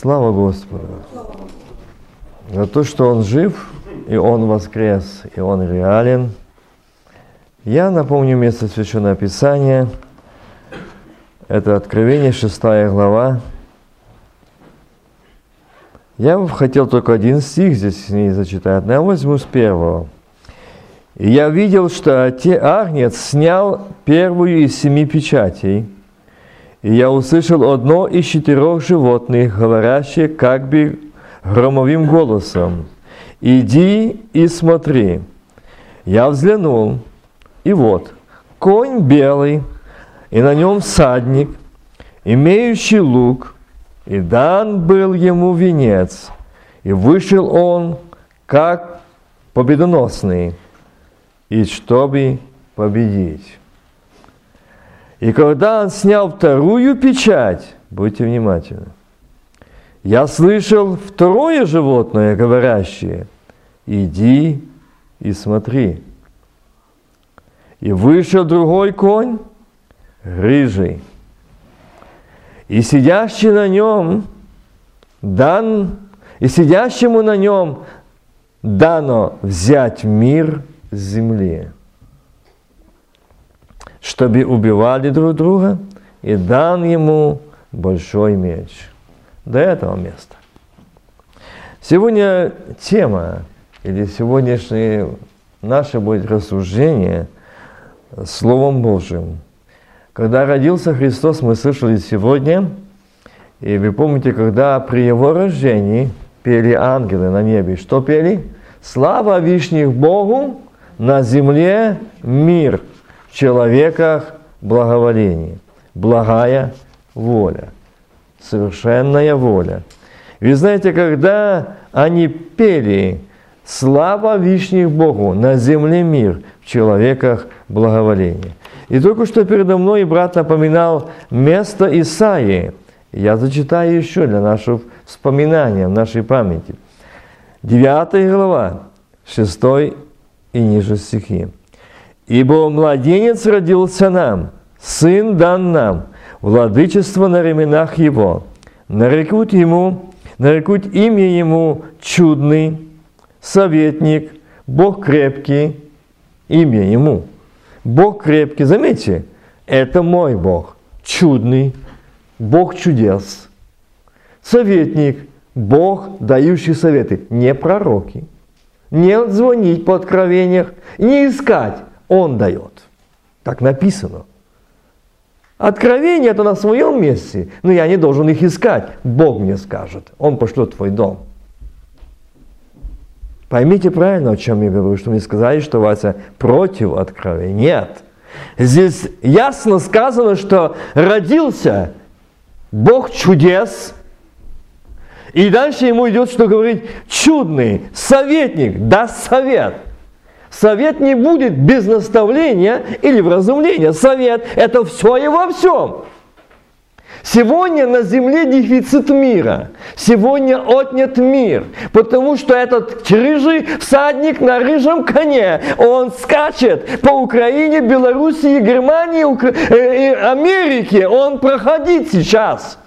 Слава Господу за то, что Он жив, и Он воскрес, и Он реален. Я напомню место Священного Писания. Это Откровение, 6 глава. Я хотел только один стих здесь не зачитать, но я возьму с первого. Я видел, что Агнец снял первую из семи печатей – и я услышал одно из четырех животных, говорящее как бы громовым голосом, «Иди и смотри». Я взглянул, и вот, конь белый, и на нем всадник, имеющий лук, и дан был ему венец, и вышел он, как победоносный, и чтобы победить. И когда он снял вторую печать, будьте внимательны, я слышал второе животное, говорящее, иди и смотри. И вышел другой конь, рыжий, и сидящий на нем дан, и сидящему на нем дано взять мир с земли чтобы убивали друг друга, и дан ему большой меч. До этого места. Сегодня тема, или сегодняшнее наше будет рассуждение Словом Божьим. Когда родился Христос, мы слышали сегодня, и вы помните, когда при Его рождении пели ангелы на небе, что пели? Слава Вишних Богу, на земле мир – в человеках благоволение, благая воля, совершенная воля. Вы знаете, когда они пели «Слава Вишних Богу, на земле мир, в человеках благоволение». И только что передо мной брат напоминал место Исаии. Я зачитаю еще для нашего вспоминания, в нашей памяти. Девятая глава, шестой и ниже стихи. Ибо младенец родился нам, сын дан нам, владычество на ременах его. Нарекут ему, нарекут имя ему чудный, советник, Бог крепкий, имя ему. Бог крепкий, заметьте, это мой Бог, чудный, Бог чудес. Советник, Бог, дающий советы, не пророки. Не звонить по откровениях, не искать, он дает. Так написано. Откровение это на своем месте, но я не должен их искать. Бог мне скажет. Он пошлет твой дом. Поймите правильно, о чем я говорю, что мне сказали, что Вася против откровения. Нет. Здесь ясно сказано, что родился Бог чудес, и дальше ему идет, что говорить, чудный советник, даст совет – Совет не будет без наставления или вразумления. Совет – это все и во всем. Сегодня на земле дефицит мира. Сегодня отнят мир. Потому что этот рыжий всадник на рыжем коне, он скачет по Украине, Белоруссии, Германии, Укра... э, Америке. Он проходит сейчас.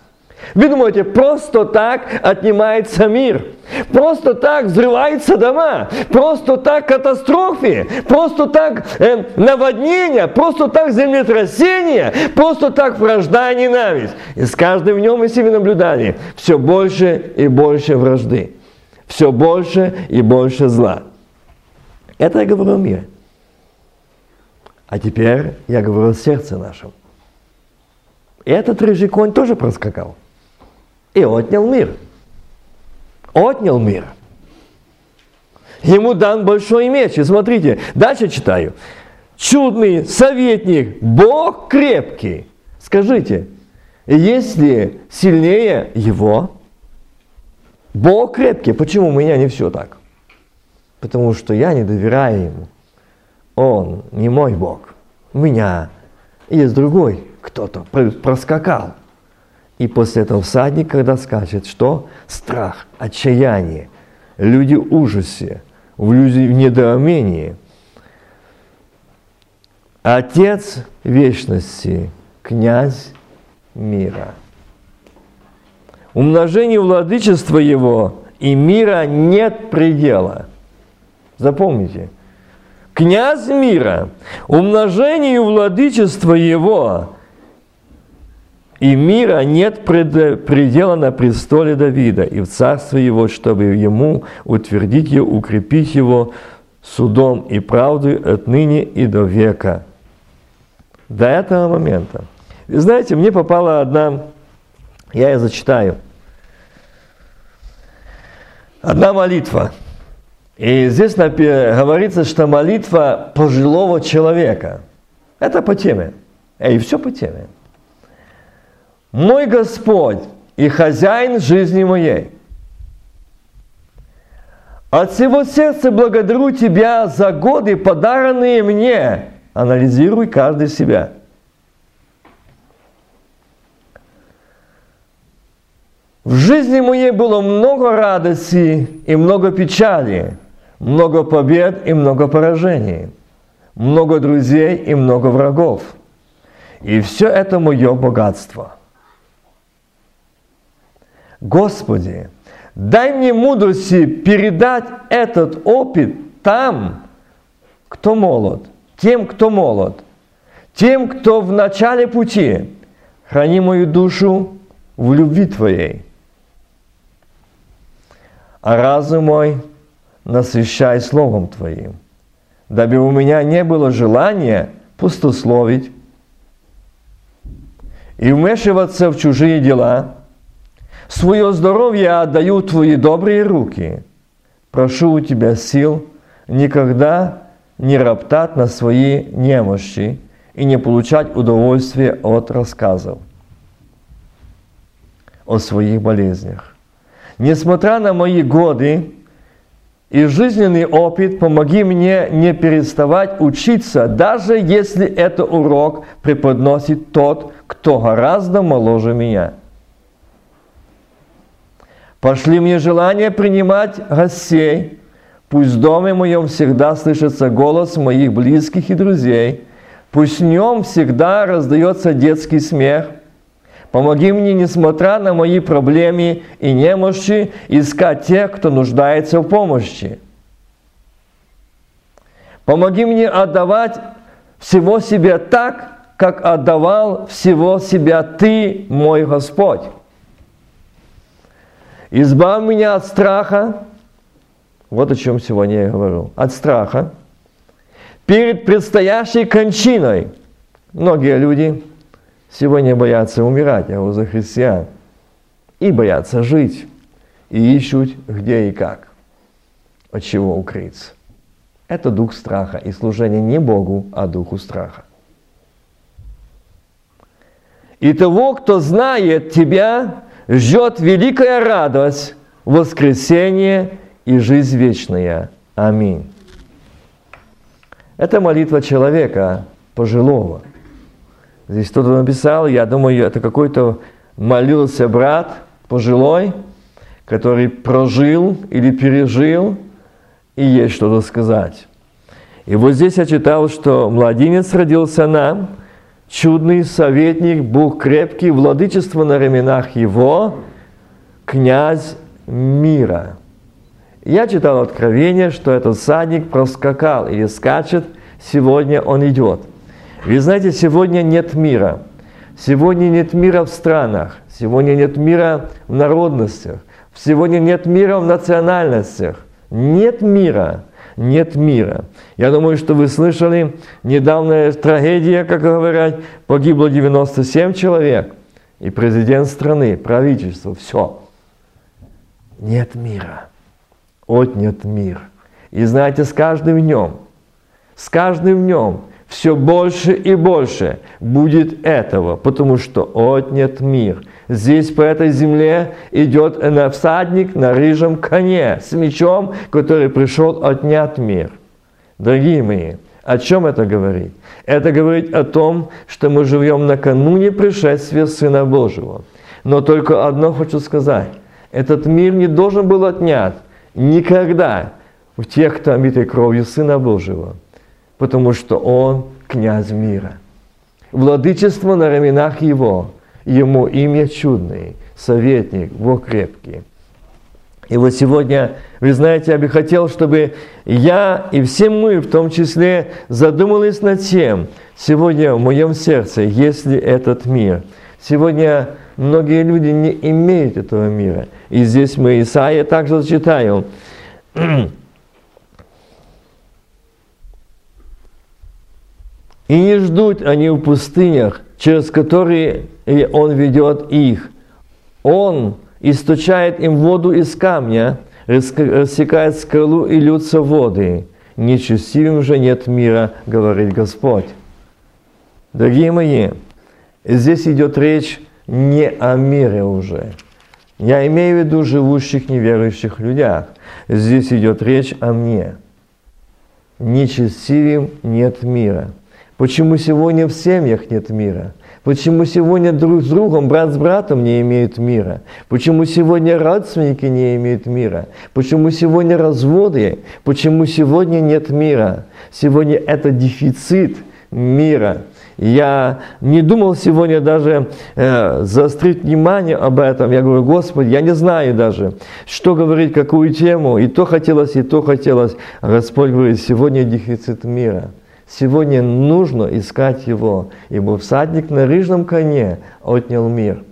Вы думаете, просто так отнимается мир? Просто так взрываются дома? Просто так катастрофы? Просто так э, наводнения? Просто так землетрясения? Просто так вражда и ненависть? И с каждым днем мы себе наблюдали все больше и больше вражды. Все больше и больше зла. Это я говорю о мире. А теперь я говорю о сердце нашем. И этот рыжий конь тоже проскакал и отнял мир. Отнял мир. Ему дан большой меч. И смотрите, дальше читаю. Чудный советник, Бог крепкий. Скажите, есть ли сильнее его? Бог крепкий. Почему у меня не все так? Потому что я не доверяю ему. Он не мой Бог. У меня есть другой кто-то проскакал. И после этого всадник, когда скачет, что? Страх, отчаяние, люди в ужасе, люди в недоумении. Отец вечности, князь мира. умножению владычества Его и мира нет предела. Запомните, князь мира, умножению владычества Его и мира нет предела на престоле Давида и в царстве его, чтобы ему утвердить его, укрепить его судом и правдой отныне и до века. До этого момента. Вы знаете, мне попала одна, я ее зачитаю, одна молитва. И здесь говорится, что молитва пожилого человека. Это по теме. И все по теме мой Господь и хозяин жизни моей. От всего сердца благодарю Тебя за годы, подаренные мне. Анализируй каждый себя. В жизни моей было много радости и много печали, много побед и много поражений, много друзей и много врагов. И все это мое богатство – Господи, дай мне мудрости передать этот опыт там, кто молод, тем, кто молод, тем, кто в начале пути. Храни мою душу в любви Твоей. А разум мой насыщай Словом Твоим, дабы у меня не было желания пустословить и вмешиваться в чужие дела – Свое здоровье я отдаю Твои добрые руки. Прошу у Тебя сил никогда не роптать на свои немощи и не получать удовольствие от рассказов о своих болезнях. Несмотря на мои годы и жизненный опыт, помоги мне не переставать учиться, даже если это урок преподносит тот, кто гораздо моложе меня – Пошли мне желание принимать гостей. Пусть в доме моем всегда слышится голос моих близких и друзей. Пусть в нем всегда раздается детский смех. Помоги мне, несмотря на мои проблемы и немощи, искать тех, кто нуждается в помощи. Помоги мне отдавать всего себя так, как отдавал всего себя Ты, мой Господь. Избавь меня от страха. Вот о чем сегодня я говорю. От страха. Перед предстоящей кончиной. Многие люди сегодня боятся умирать, а у за христиан. И боятся жить. И ищут где и как. От чего укрыться. Это дух страха и служение не Богу, а духу страха. И того, кто знает тебя, ждет великая радость, воскресение и жизнь вечная. Аминь. Это молитва человека пожилого. Здесь кто-то написал, я думаю, это какой-то молился брат пожилой, который прожил или пережил, и есть что-то сказать. И вот здесь я читал, что младенец родился нам – чудный советник, Бог крепкий, владычество на ременах его, князь мира. Я читал откровение, что этот садник проскакал или скачет, сегодня он идет. Вы знаете, сегодня нет мира. Сегодня нет мира в странах, сегодня нет мира в народностях, сегодня нет мира в национальностях. Нет мира нет мира. Я думаю, что вы слышали, недавняя трагедия, как говорят, погибло 97 человек. И президент страны, правительство, все. Нет мира. Отнят мир. И знаете, с каждым днем, с каждым днем все больше и больше будет этого, потому что отнят мир – Здесь по этой земле идет всадник на рыжем коне с мечом, который пришел отнять мир. Дорогие мои, о чем это говорит? Это говорит о том, что мы живем накануне пришествия Сына Божьего. Но только одно хочу сказать. Этот мир не должен был отнят никогда у тех, кто омитой кровью Сына Божьего. Потому что Он князь мира. Владычество на раменах Его – Ему имя чудное, советник, Бог крепкий. И вот сегодня, вы знаете, я бы хотел, чтобы я и все мы, в том числе, задумались над тем, сегодня в моем сердце, есть ли этот мир. Сегодня многие люди не имеют этого мира. И здесь мы Исаия также читаем. И не ждут они в пустынях, через которые Он ведет их. Он источает им воду из камня, рассекает скалу и льются воды. Нечестивым же нет мира, говорит Господь. Дорогие мои, здесь идет речь не о мире уже. Я имею в виду живущих неверующих людях. Здесь идет речь о мне. Нечестивым нет мира. Почему сегодня в семьях нет мира? Почему сегодня друг с другом, брат с братом не имеют мира? Почему сегодня родственники не имеют мира? Почему сегодня разводы? Почему сегодня нет мира? Сегодня это дефицит мира. Я не думал сегодня даже э, заострить внимание об этом. Я говорю, Господи, я не знаю даже, что говорить, какую тему. И то хотелось, и то хотелось. А Господь говорит, сегодня дефицит мира. Сегодня нужно искать его, ибо всадник на рыжном коне отнял мир.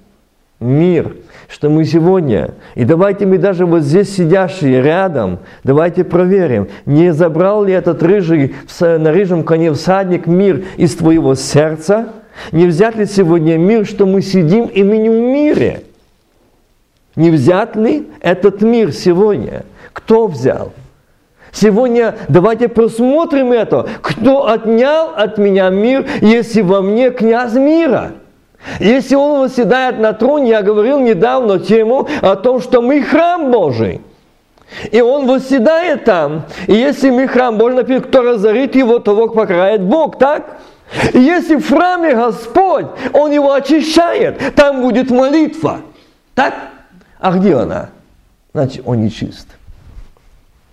Мир, что мы сегодня, и давайте мы даже вот здесь сидящие рядом, давайте проверим, не забрал ли этот рыжий на рыжем коне всадник мир из твоего сердца, не взят ли сегодня мир, что мы сидим и мы не в мире? Не взят ли этот мир сегодня? Кто взял? Сегодня давайте посмотрим это. Кто отнял от меня мир, если во мне князь мира? Если он восседает на троне, я говорил недавно тему о том, что мы храм Божий. И он восседает там. И если мы храм Божий, например, кто разорит его, того покарает Бог, так? И если в храме Господь, Он его очищает, там будет молитва. Так? А где она? Значит, он не чист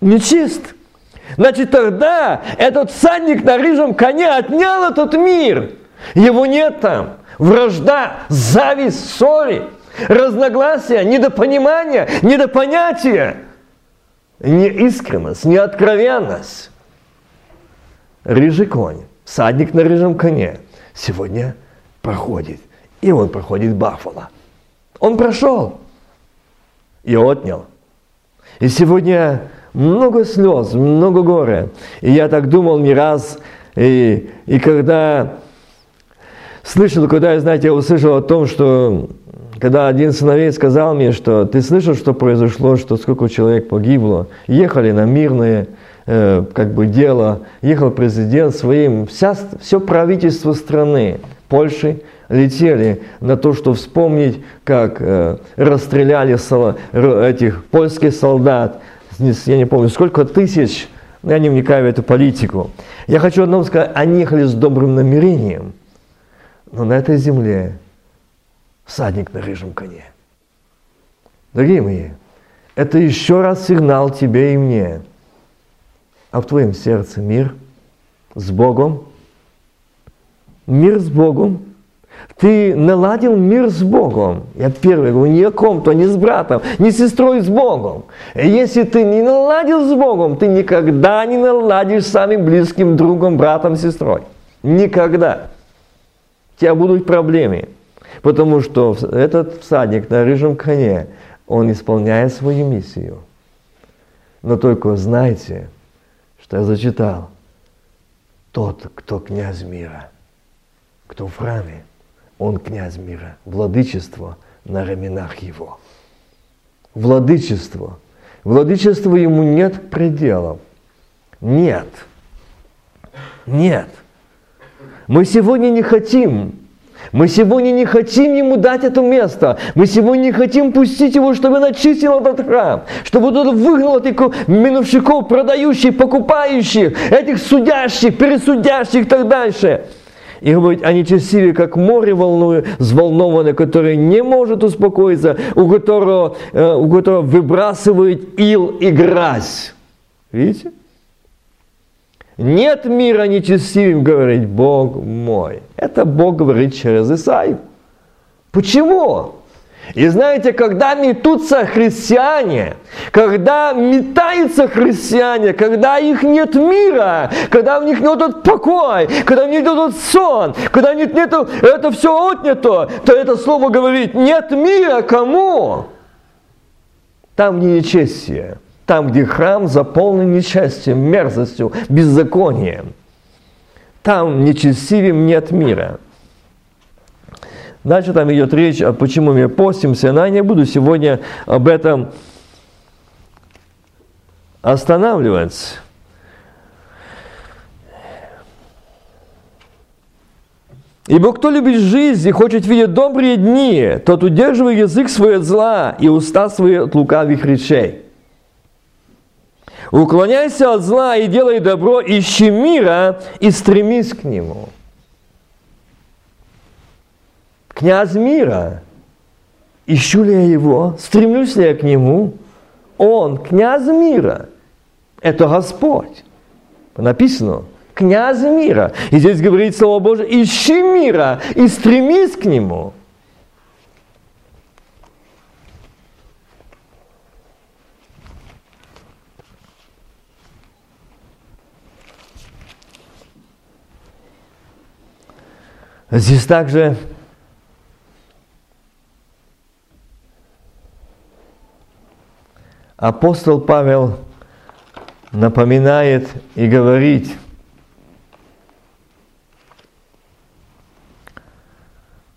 нечист. Значит, тогда этот всадник на рыжем коне отнял этот мир. Его нет там. Вражда, зависть, ссори, разногласия, недопонимание, недопонятие, неискренность, неоткровенность. Рыжий конь, всадник на рыжем коне, сегодня проходит. И он проходит Баффало. Он прошел и отнял. И сегодня много слез, много горя. И я так думал не раз, и, и когда слышал, когда я, знаете, услышал о том, что когда один сыновей сказал мне, что ты слышал, что произошло, что сколько человек погибло, ехали на мирное э, как бы дело, ехал президент своим, вся, все правительство страны, Польши, летели на то, что вспомнить, как э, расстреляли сол, этих польских солдат, я не помню, сколько тысяч, я не вникаю в эту политику. Я хочу одно сказать, они ехали с добрым намерением, но на этой земле всадник на рыжем коне. Дорогие мои, это еще раз сигнал тебе и мне. А в твоем сердце мир с Богом, мир с Богом, ты наладил мир с Богом. Я первый говорю, не о ком-то, не с братом, не с сестрой, с Богом. Если ты не наладил с Богом, ты никогда не наладишь с самым близким другом, братом, сестрой. Никогда. У тебя будут проблемы. Потому что этот всадник на рыжем коне, он исполняет свою миссию. Но только знайте, что я зачитал. Тот, кто князь мира, кто в храме, он князь мира, владычество на раменах его. Владычество. Владычество ему нет пределов. Нет. Нет. Мы сегодня не хотим. Мы сегодня не хотим ему дать это место. Мы сегодня не хотим пустить его, чтобы начистил этот храм. Чтобы он выгнал этих миновщиков, продающих, покупающих, этих судящих, пересудящих и так дальше. И говорит, они честили, как море волнует, взволнованное, которое не может успокоиться, у которого, э, у которого выбрасывает ил и грязь. Видите? Нет мира нечестивым, говорит Бог мой. Это Бог говорит через Исаию. Почему? И знаете, когда метутся христиане, когда метаются христиане, когда их нет мира, когда у них нет этот покой, когда у них нет этот сон, когда нет, нет это все отнято, то это слово говорит, нет мира кому? Там не нечестие, там, где храм заполнен нечестием, мерзостью, беззаконием. Там нечестивым нет мира. Дальше там идет речь, о почему мы постимся, но я не буду сегодня об этом останавливаться. Ибо кто любит жизнь и хочет видеть добрые дни, тот удерживает язык свой от зла и уста свои от лукавых речей. Уклоняйся от зла и делай добро, ищи мира и стремись к нему князь мира. Ищу ли я его? Стремлюсь ли я к нему? Он князь мира. Это Господь. Написано, князь мира. И здесь говорит Слово Божие, ищи мира и стремись к нему. Здесь также апостол Павел напоминает и говорит,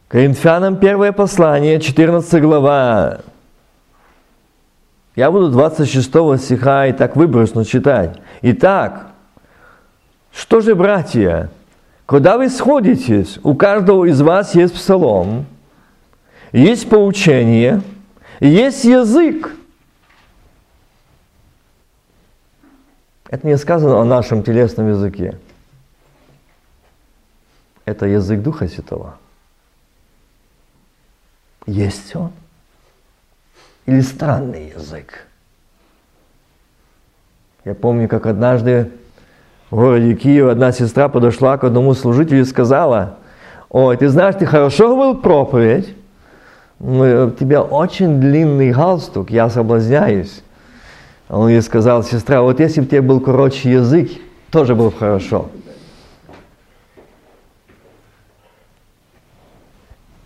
Коринфянам первое послание, 14 глава. Я буду 26 стиха и так выбросно читать. Итак, что же, братья, когда вы сходитесь, у каждого из вас есть псалом, есть поучение, есть язык – Это не сказано о нашем телесном языке. Это язык Духа Святого. Есть он? Или странный язык? Я помню, как однажды в городе Киев одна сестра подошла к одному служителю и сказала, ой, ты знаешь, ты хорошо говорил проповедь, но у тебя очень длинный галстук, я соблазняюсь. Он ей сказал, сестра, вот если бы тебе был короче язык, тоже было бы хорошо.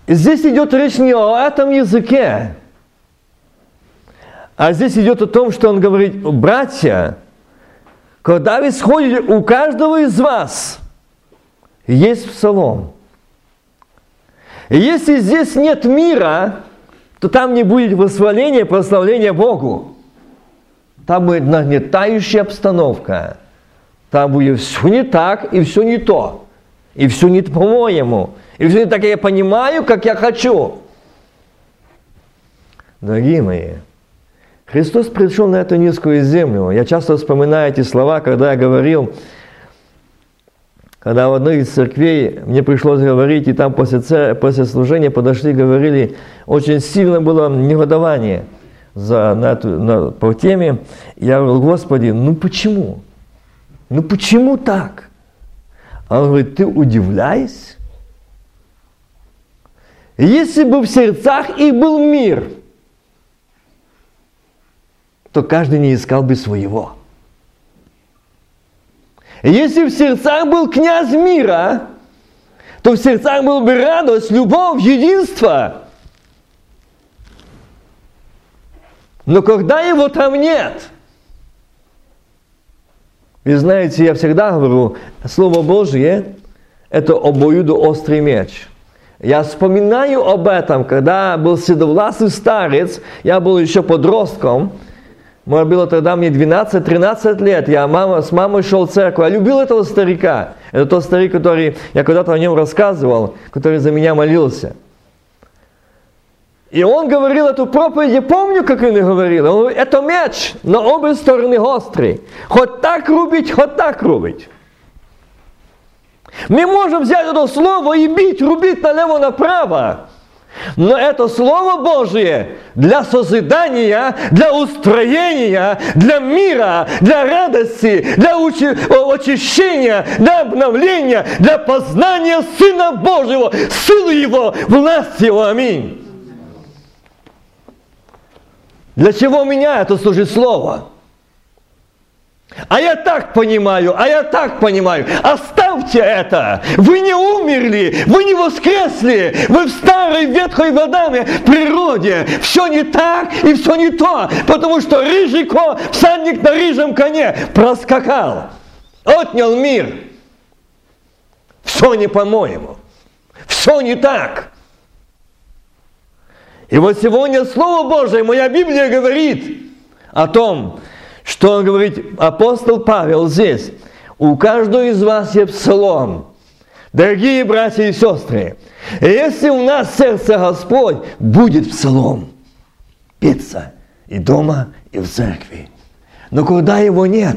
И здесь идет речь не о этом языке, а здесь идет о том, что он говорит, братья, когда вы сходите, у каждого из вас есть псалом. И если здесь нет мира, то там не будет восхваления, прославления Богу. Там будет нагнетающая обстановка. Там будет все не так и все не то. И все не по-моему. И все не так, как я понимаю, как я хочу. Дорогие мои, Христос пришел на эту низкую землю. Я часто вспоминаю эти слова, когда я говорил, когда в одной из церквей мне пришлось говорить, и там после, после служения подошли говорили, очень сильно было негодование – за, на эту, на, по теме, я говорил, Господи, ну почему? Ну почему так? А он говорит, ты удивляешься? Если бы в сердцах их был мир, то каждый не искал бы своего. Если в сердцах был князь мира, то в сердцах был бы радость, любовь, единство – Но когда его там нет, вы знаете, я всегда говорю, Слово Божье – это обоюдоострый меч. Я вспоминаю об этом, когда был седовласый старец, я был еще подростком, может было тогда мне 12-13 лет, я мама, с мамой шел в церковь, я любил этого старика. Это тот старик, который, я когда-то о нем рассказывал, который за меня молился – и он говорил эту проповедь, я помню, как он говорил. Он говорит, это меч на обе стороны острый. Хоть так рубить, хоть так рубить. Мы можем взять это слово и бить, рубить налево-направо. Но это Слово Божие для созидания, для устроения, для мира, для радости, для очищения, для обновления, для познания Сына Божьего, силы Его, власти Его. Аминь. Для чего меня это служит слово? А я так понимаю, а я так понимаю. Оставьте это. Вы не умерли, вы не воскресли. Вы в старой ветхой водами природе. Все не так и все не то. Потому что рыжий ко, всадник на рыжем коне проскакал. Отнял мир. Все не по-моему. Все не так. И вот сегодня Слово Божие, моя Библия говорит о том, что он говорит, апостол Павел здесь. У каждого из вас есть псалом. Дорогие братья и сестры, если у нас сердце Господь, будет псалом. Петься и дома, и в церкви. Но когда его нет,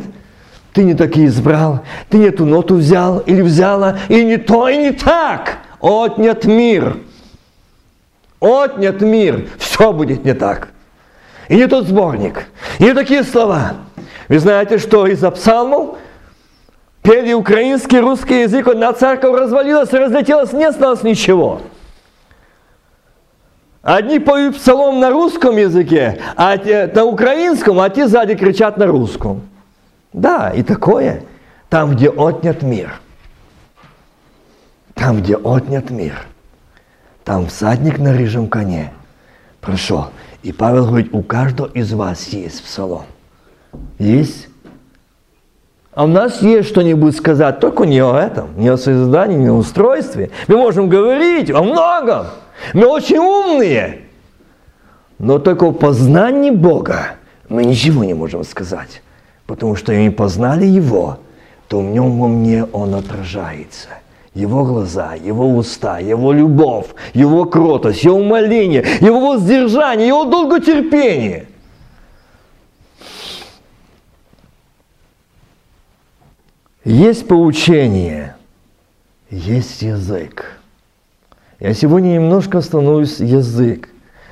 ты не таки избрал, ты не ту ноту взял или взяла, и не то, и не так. Отнят мир. Отнят мир. Все будет не так. И не тот сборник, и не такие слова. Вы знаете, что из-за псалмов пели украинский, русский язык, одна церковь развалилась, разлетелась, не осталось ничего. Одни поют псалом на русском языке, а те, на украинском, а те сзади кричат на русском. Да, и такое, там, где отнят мир. Там, где отнят мир. Там всадник на рыжем коне прошел. И Павел говорит, у каждого из вас есть псалом. Есть. А у нас есть что-нибудь сказать, только не о этом, не о создании, не о устройстве. Мы можем говорить о многом. Мы очень умные. Но только о познании Бога мы ничего не можем сказать. Потому что мы познали Его, то в нем во мне Он отражается. Его глаза, Его уста, Его любовь, Его кротость, Его умоление, Его воздержание, Его долготерпение – Есть поучение, есть язык. Я сегодня немножко остановлюсь язык.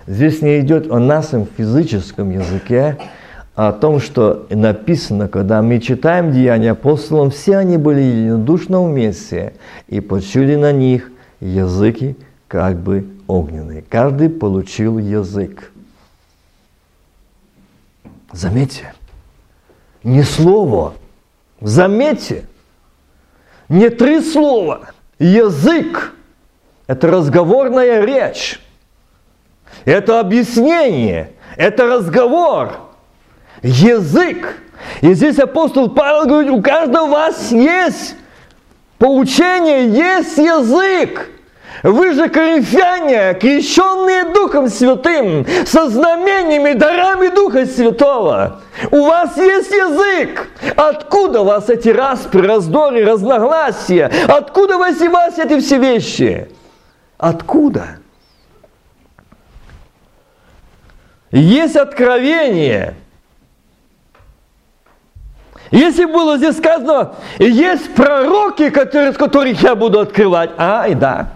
Здесь не идет о нашем физическом языке, о том, что написано, когда мы читаем Деяния апостолов, все они были единодушно вместе, и почули на них языки как бы огненные. Каждый получил язык. Заметьте, не слово, Заметьте, не три слова. Язык – это разговорная речь. Это объяснение, это разговор. Язык. И здесь апостол Павел говорит, у каждого вас есть поучение, есть язык. Вы же коринфяне, крещенные Духом Святым, со знамениями, дарами Духа Святого. У вас есть язык. Откуда у вас эти распри, раздоры, разногласия? Откуда вас эти все вещи? Откуда? Есть откровение. Если было здесь сказано, есть пророки, которые, с которых я буду открывать. А, и да.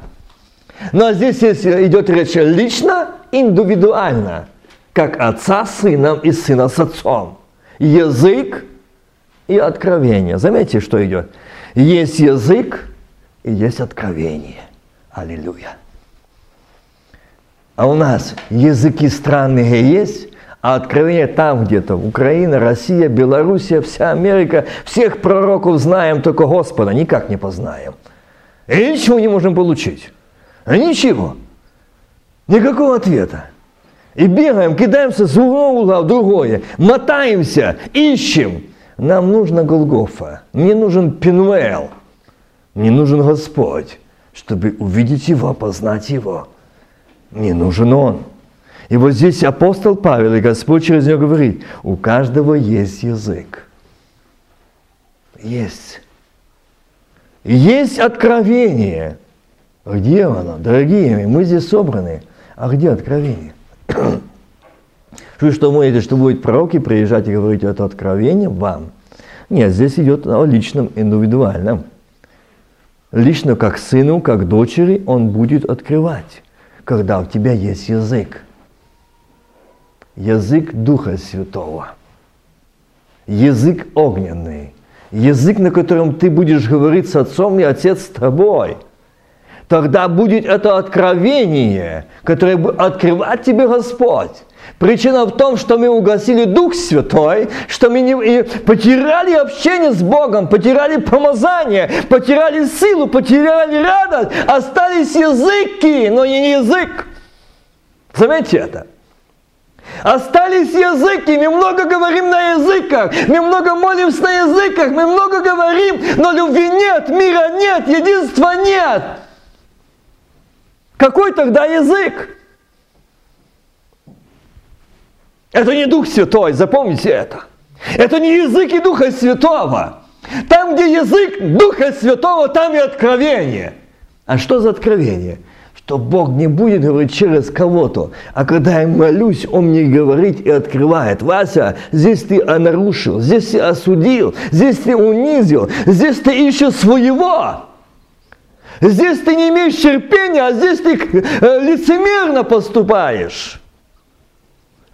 Но здесь идет речь лично, индивидуально, как отца с сыном и сына с отцом. Язык и откровение. Заметьте, что идет. Есть язык и есть откровение. Аллилуйя. А у нас языки странные есть, а откровение там где-то. Украина, Россия, Белоруссия, вся Америка. Всех пророков знаем, только Господа никак не познаем. И ничего не можем получить. А ничего. Никакого ответа. И бегаем, кидаемся с угла в другое, мотаемся, ищем. Нам нужна Голгофа, мне нужен Пинуэл, мне нужен Господь, чтобы увидеть Его, познать Его. Мне нужен Он. И вот здесь апостол Павел и Господь через него говорит, у каждого есть язык. Есть. Есть откровение – где оно? Дорогие, мы здесь собраны. А где откровение? Вы что думаете, что будет пророки приезжать и говорить это откровение вам? Нет, здесь идет о личном, индивидуальном. Лично как сыну, как дочери он будет открывать, когда у тебя есть язык. Язык Духа Святого. Язык огненный. Язык, на котором ты будешь говорить с Отцом и Отец с тобой – тогда будет это откровение, которое будет открывать тебе Господь. Причина в том, что мы угасили Дух Святой, что мы не, потеряли общение с Богом, потеряли помазание, потеряли силу, потеряли радость, остались языки, но не язык. Заметьте это. Остались языки, мы много говорим на языках, мы много молимся на языках, мы много говорим, но любви нет, мира нет, единства нет. Какой тогда язык? Это не Дух Святой, запомните это. Это не языки Духа Святого. Там, где язык Духа Святого, там и откровение. А что за откровение? Что Бог не будет говорить через кого-то, а когда я молюсь, Он мне говорит и открывает. Вася, здесь ты нарушил, здесь ты осудил, здесь ты унизил, здесь ты ищешь своего. Здесь ты не имеешь терпения, а здесь ты э, лицемерно поступаешь.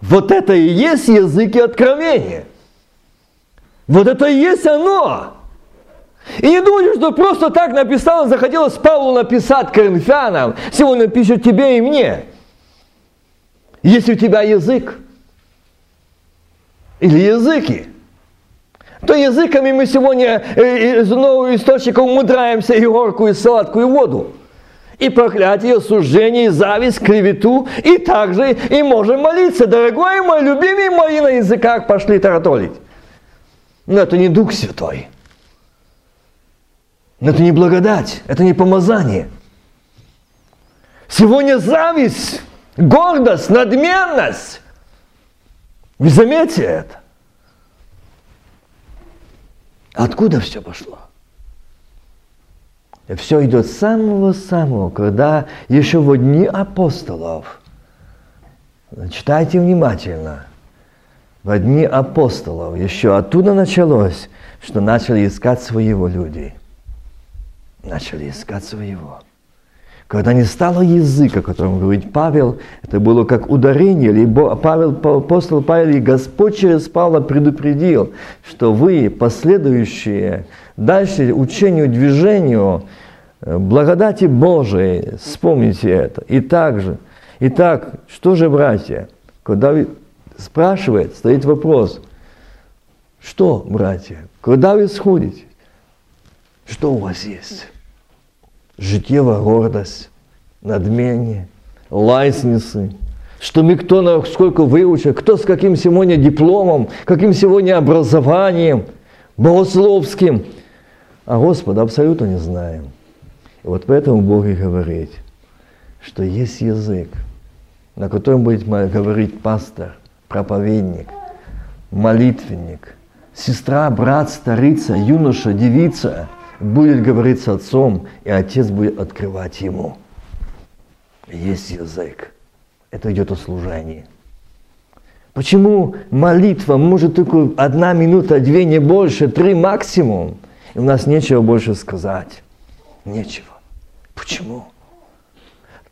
Вот это и есть языки откровения. Вот это и есть оно. И не думайте, что просто так написал, захотелось Павлу написать коринфянам. Сегодня пишет тебе и мне. Если у тебя язык, или языки, то языками мы сегодня э, из нового источника умудряемся и горкую, и сладкую воду и проклятие, осуждение, и зависть, клевету, и также и можем молиться. Дорогой мой, любимый мои на языках пошли таратолить. Но это не Дух Святой. Но это не благодать, это не помазание. Сегодня зависть, гордость, надменность. Вы заметите это? Откуда все пошло? Все идет с самого-самого, когда еще в дни апостолов. Читайте внимательно. В дни апостолов еще оттуда началось, что начали искать своего люди. Начали искать своего. Когда не стало языка, о котором говорит Павел, это было как ударение, либо Павел, апостол Павел и Господь через Павла предупредил, что вы, последующие дальше учению, движению, э, благодати Божией, вспомните это. И также, итак, что же, братья, когда спрашивает, стоит вопрос, что, братья, когда вы сходите, что у вас есть? Життєва гордость, надмение, лайсницы, что мы кто на сколько выучил, кто с каким сегодня дипломом, каким сегодня образованием, богословским, а Господа абсолютно не знаем. И вот поэтому Бог и говорит, что есть язык, на котором будет говорить пастор, проповедник, молитвенник, сестра, брат, старица, юноша, девица – будет говорить с отцом, и отец будет открывать ему. Есть язык. Это идет о служении. Почему молитва может только одна минута, две, не больше, три максимум? И у нас нечего больше сказать. Нечего. Почему?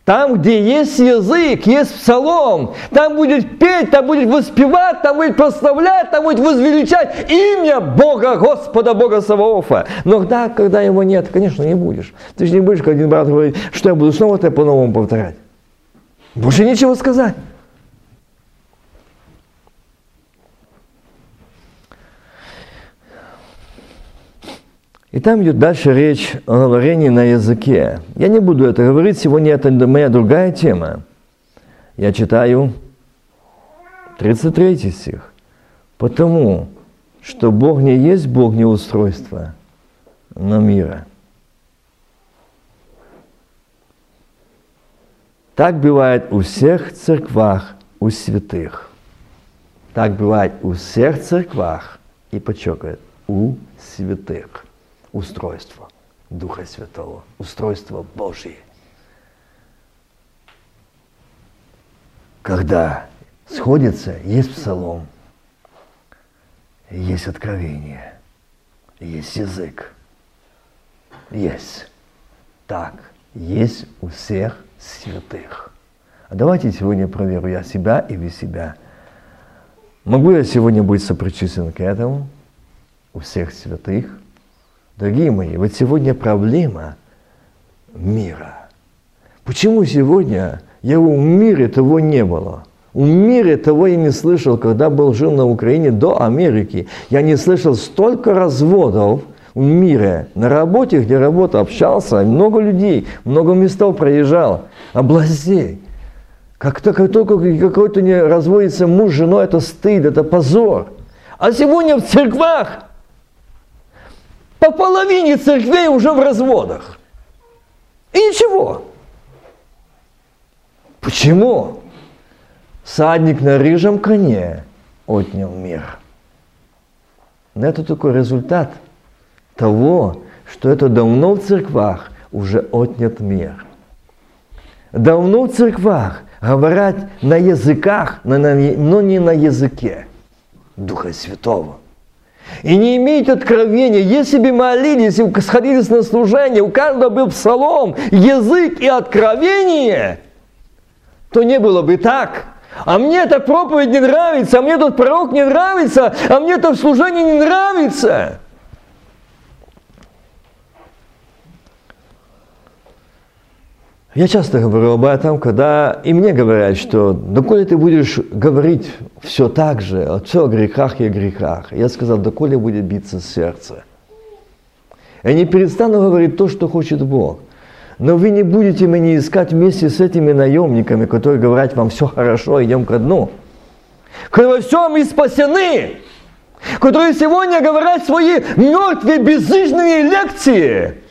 Там, где есть язык, есть псалом, там будет петь, там будет воспевать, там будет прославлять, там будет возвеличать имя Бога, Господа Бога Саваофа. Но да, когда его нет, конечно, не будешь. Ты же не будешь, как один брат говорит, что я буду снова это по-новому повторять. Больше нечего сказать. И там идет дальше речь о говорении на языке. Я не буду это говорить, сегодня это моя другая тема. Я читаю 33 стих. Потому что Бог не есть Бог не устройства, но мира. Так бывает у всех церквах, у святых. Так бывает у всех церквах, и подчеркивает, у святых устройство Духа Святого, устройство Божье. Когда сходится, есть псалом, есть откровение, есть язык, есть. Так, есть у всех святых. А давайте сегодня проверю я себя и вы себя. Могу я сегодня быть сопричислен к этому? У всех святых? Дорогие мои, вот сегодня проблема мира. Почему сегодня его в мире того не было? В мире того я не слышал, когда был жил на Украине до Америки. Я не слышал столько разводов в мире. На работе, где работал, общался, много людей, много местов проезжал, областей. Как, -то, как только какой-то не разводится муж с женой, это стыд, это позор. А сегодня в церквах по половине церквей уже в разводах. И ничего. Почему? Садник на рыжем коне отнял мир. Но это такой результат того, что это давно в церквах уже отнят мир. Давно в церквах говорят на языках, но не на языке Духа Святого. И не иметь откровения, если бы молились и сходились на служение, у каждого был псалом, язык и откровение, то не было бы так. А мне эта проповедь не нравится, а мне тот пророк не нравится, а мне это служение не нравится. Я часто говорю об этом, когда и мне говорят, что доколе ты будешь говорить все так же, все о грехах и о грехах. Я сказал, доколе будет биться сердце. Я не перестану говорить то, что хочет Бог. Но вы не будете меня искать вместе с этими наемниками, которые говорят вам все хорошо, идем ко дну. Когда во всем мы спасены, которые сегодня говорят свои мертвые, безжизненные лекции –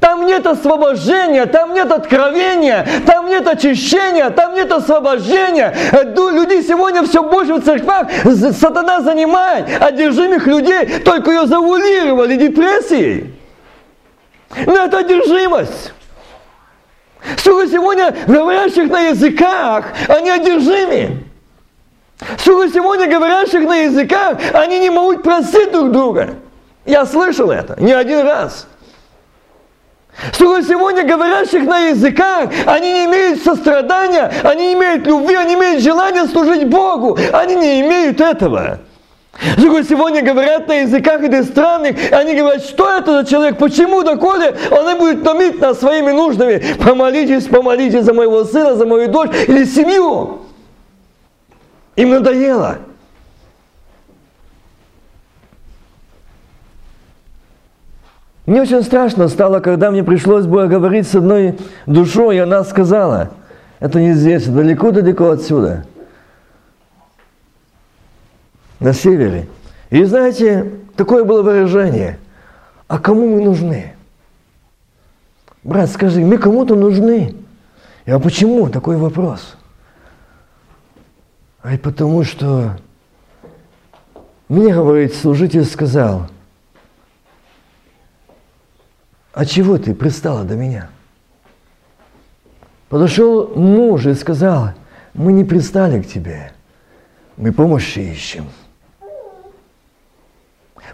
там нет освобождения, там нет откровения, там нет очищения, там нет освобождения. Люди сегодня все больше в церквах сатана занимает одержимых людей, только ее завулировали депрессией. Но это одержимость. Сколько сегодня говорящих на языках, они одержимы. Сколько сегодня говорящих на языках, они не могут простить друг друга. Я слышал это не один раз. Сколько сегодня говорящих на языках, они не имеют сострадания, они не имеют любви, они имеют желание служить Богу. Они не имеют этого. Сколько сегодня говорят на языках иностранных, они говорят, что это за человек, почему, доколе он будет томить нас своими нуждами. Помолитесь, помолитесь за моего сына, за мою дочь или семью. Им надоело. Мне очень страшно стало, когда мне пришлось бы говорить с одной душой, и она сказала, это не здесь, далеко-далеко отсюда, на севере. И знаете, такое было выражение, а кому мы нужны? Брат, скажи, мы кому-то нужны. И а почему такой вопрос? А потому что мне, говорит, служитель сказал – а чего ты пристала до меня? Подошел муж и сказал, мы не пристали к тебе, мы помощи ищем.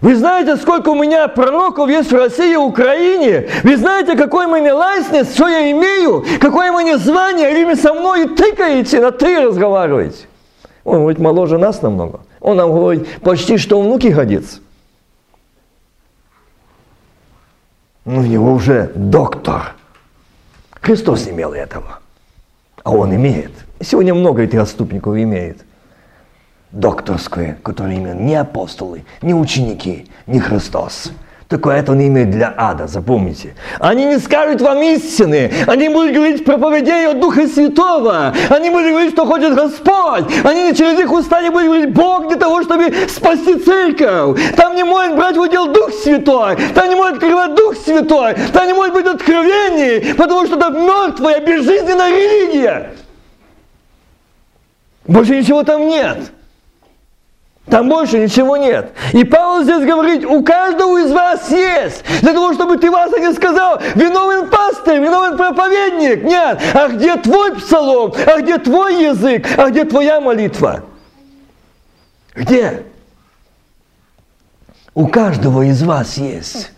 Вы знаете, сколько у меня пророков есть в России и Украине? Вы знаете, какой мы лайснес, что я имею, какое мне звание, и вы со мной тыкаете, на ты разговариваете. Он говорит, моложе нас намного. Он нам говорит, почти что внуки годится. Ну, у него уже доктор. Христос имел этого. А он имеет. Сегодня много этих отступников имеет. Докторское, которое имеют не апостолы, не ученики, не Христос. Такое это имеет для ада, запомните. Они не скажут вам истины. Они будут говорить проповедей от Духа Святого. Они будут говорить, что хочет Господь. Они через их уста не будут говорить Бог для того, чтобы спасти церковь. Там не может брать в удел Дух Святой. Там не может открывать Дух Святой. Там не может быть откровений, потому что это мертвая, безжизненная религия. Больше ничего там нет. Там больше ничего нет. И Павел здесь говорит, у каждого из вас есть. Для того, чтобы ты вас не сказал, виновен пастырь, виновен проповедник. Нет. А где твой псалом? А где твой язык? А где твоя молитва? Где? У каждого из вас есть.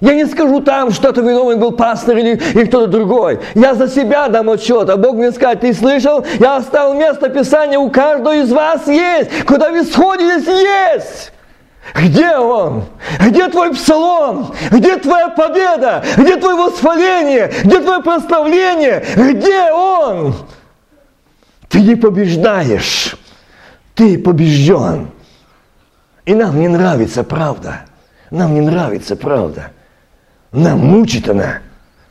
Я не скажу там, что это виновен был пастор или, или кто-то другой. Я за себя дам отчет. А Бог мне скажет, ты слышал? Я оставил место Писания, у каждого из вас есть. Куда вы сходитесь, есть. Где он? Где твой псалом? Где твоя победа? Где твое восхваление? Где твое прославление? Где он? Ты не побеждаешь. Ты побежден. И нам не нравится правда. Нам не нравится правда. Нам мучит она.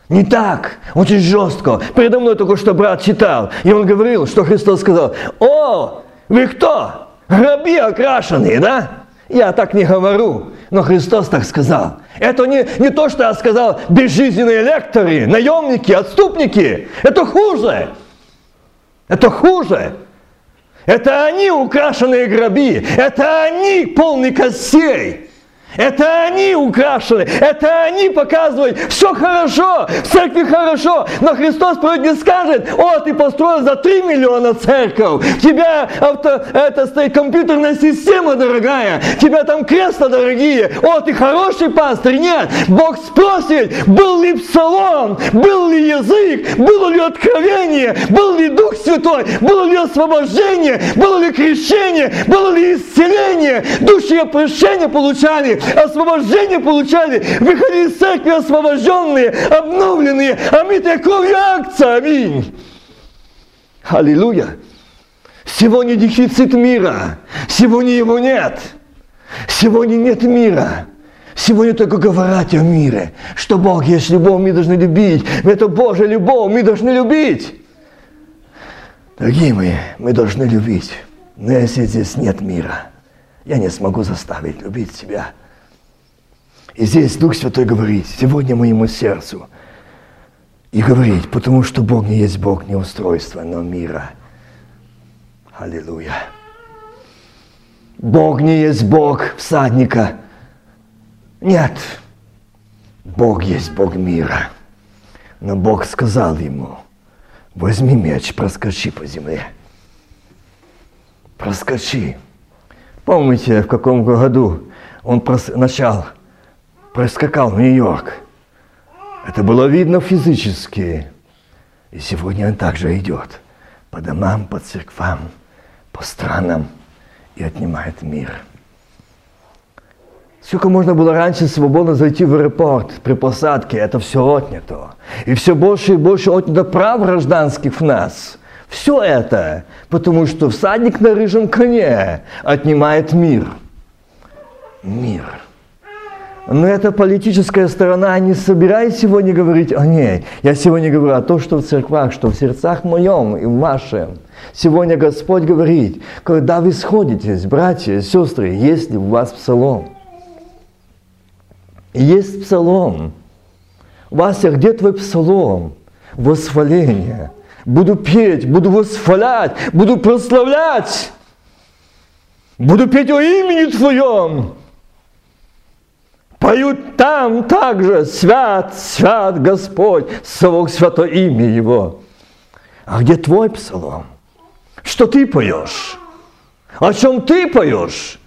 Не так, очень жестко. Передо мной только что брат читал, и он говорил, что Христос сказал, «О, вы кто? Раби окрашенные, да?» Я так не говорю, но Христос так сказал. Это не, не то, что я сказал безжизненные лекторы, наемники, отступники. Это хуже. Это хуже. Это они украшенные гроби. Это они полный костей. Это они украшены, это они показывают, все хорошо, в церкви хорошо, но Христос не скажет, о, ты построил за 3 миллиона церковь, тебя авто, это стоит компьютерная система дорогая, тебя там кресла дорогие, о, ты хороший пастор, нет, Бог спросит, был ли псалом, был ли язык, было ли откровение, был ли Дух Святой, было ли освобождение, было ли крещение, было ли исцеление, души прощения получали, освобождение получали, выходили из церкви освобожденные, обновленные, омитые кровью акция. Аминь. Аллилуйя. Сегодня дефицит мира. Сегодня его нет. Сегодня нет мира. Сегодня только говорят о мире, что Бог есть любовь, мы должны любить. Это Божья любовь, мы должны любить. Дорогие мои, мы должны любить. Но если здесь нет мира, я не смогу заставить любить себя. И здесь Дух Святой говорит, сегодня моему сердцу, и говорить, потому что Бог не есть Бог не устройства, но мира. Аллилуйя. Бог не есть Бог всадника. Нет. Бог есть Бог мира. Но Бог сказал ему, возьми меч, проскочи по земле. Проскочи. Помните, в каком году он начал проскакал в Нью-Йорк. Это было видно физически. И сегодня он также идет по домам, по церквам, по странам и отнимает мир. Сколько можно было раньше свободно зайти в аэропорт при посадке, это все отнято. И все больше и больше отнято прав гражданских в нас. Все это, потому что всадник на рыжем коне отнимает мир. Мир. Но эта политическая сторона не собирает сегодня говорить о ней. Я сегодня говорю о том, что в церквах, что в сердцах моем и вашем. Сегодня Господь говорит, когда вы сходитесь, братья сестры, есть ли у вас псалом? Есть псалом. Вася, где твой псалом? Восхваление. Буду петь, буду восхвалять, буду прославлять. Буду петь о имени Твоем. Поют там также «Свят, свят Господь, совок святое имя Его». А где твой псалом? Что ты поешь? О чем ты поешь?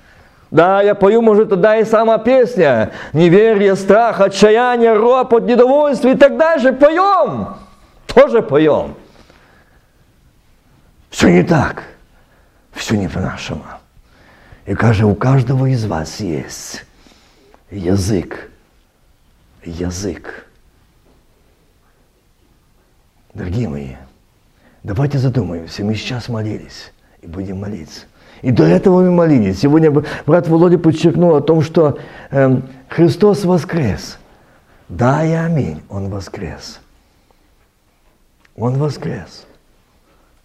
Да, я пою, может, тогда и сама песня. Неверие, страх, отчаяние, ропот, недовольство и так дальше. Поем. Тоже поем. Все не так. Все не по-нашему. И кажется, у каждого из вас есть язык. Язык. Дорогие мои, давайте задумаемся. Мы сейчас молились и будем молиться. И до этого мы молились. Сегодня брат Володя подчеркнул о том, что э, Христос воскрес. Да и аминь, Он воскрес. Он воскрес.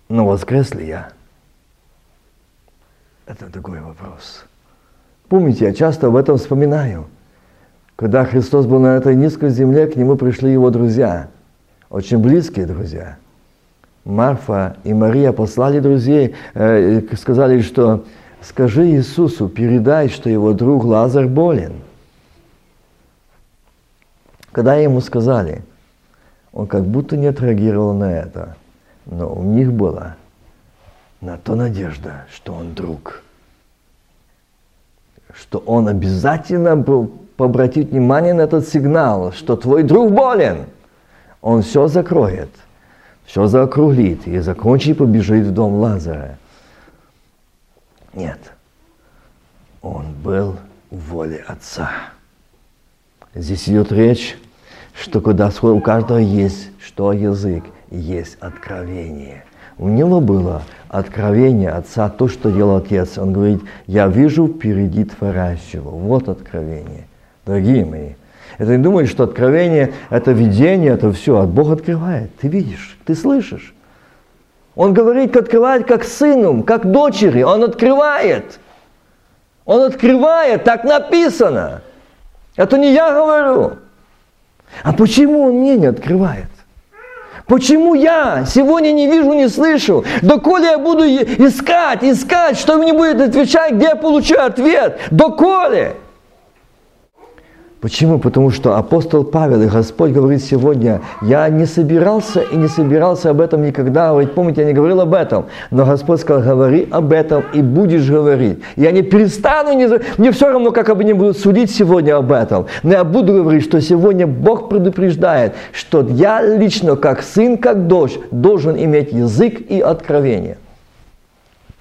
Но воскрес ли я? Это другой вопрос. Помните, я часто об этом вспоминаю. Когда Христос был на этой низкой земле, к нему пришли его друзья, очень близкие друзья. Марфа и Мария послали друзей, э, сказали, что скажи Иисусу, передай, что его друг Лазарь болен. Когда ему сказали, он как будто не отреагировал на это, но у них была на то надежда, что он друг, что он обязательно был обратить внимание на этот сигнал, что твой друг болен. Он все закроет, все заокруглит и закончит побежит в дом Лазаря. Нет, он был в воле Отца. Здесь идет речь, что когда у каждого есть что язык, есть откровение. У него было откровение Отца, то, что делал Отец. Он говорит, я вижу впереди творящего. Вот откровение. Дорогие мои, это не думай, что откровение – это видение, это все. От Бог открывает. Ты видишь, ты слышишь. Он говорит, открывает как сыну, как дочери. Он открывает. Он открывает, так написано. Это не я говорю. А почему он мне не открывает? Почему я сегодня не вижу, не слышу? Доколе я буду искать, искать, что мне будет отвечать, где я получу ответ? Доколе? Почему? Потому что апостол Павел и Господь говорит сегодня, я не собирался и не собирался об этом никогда говорить. Помните, я не говорил об этом, но Господь сказал, говори об этом и будешь говорить. Я не перестану, не... мне все равно, как они будут судить сегодня об этом. Но я буду говорить, что сегодня Бог предупреждает, что я лично, как сын, как дочь, должен иметь язык и откровение.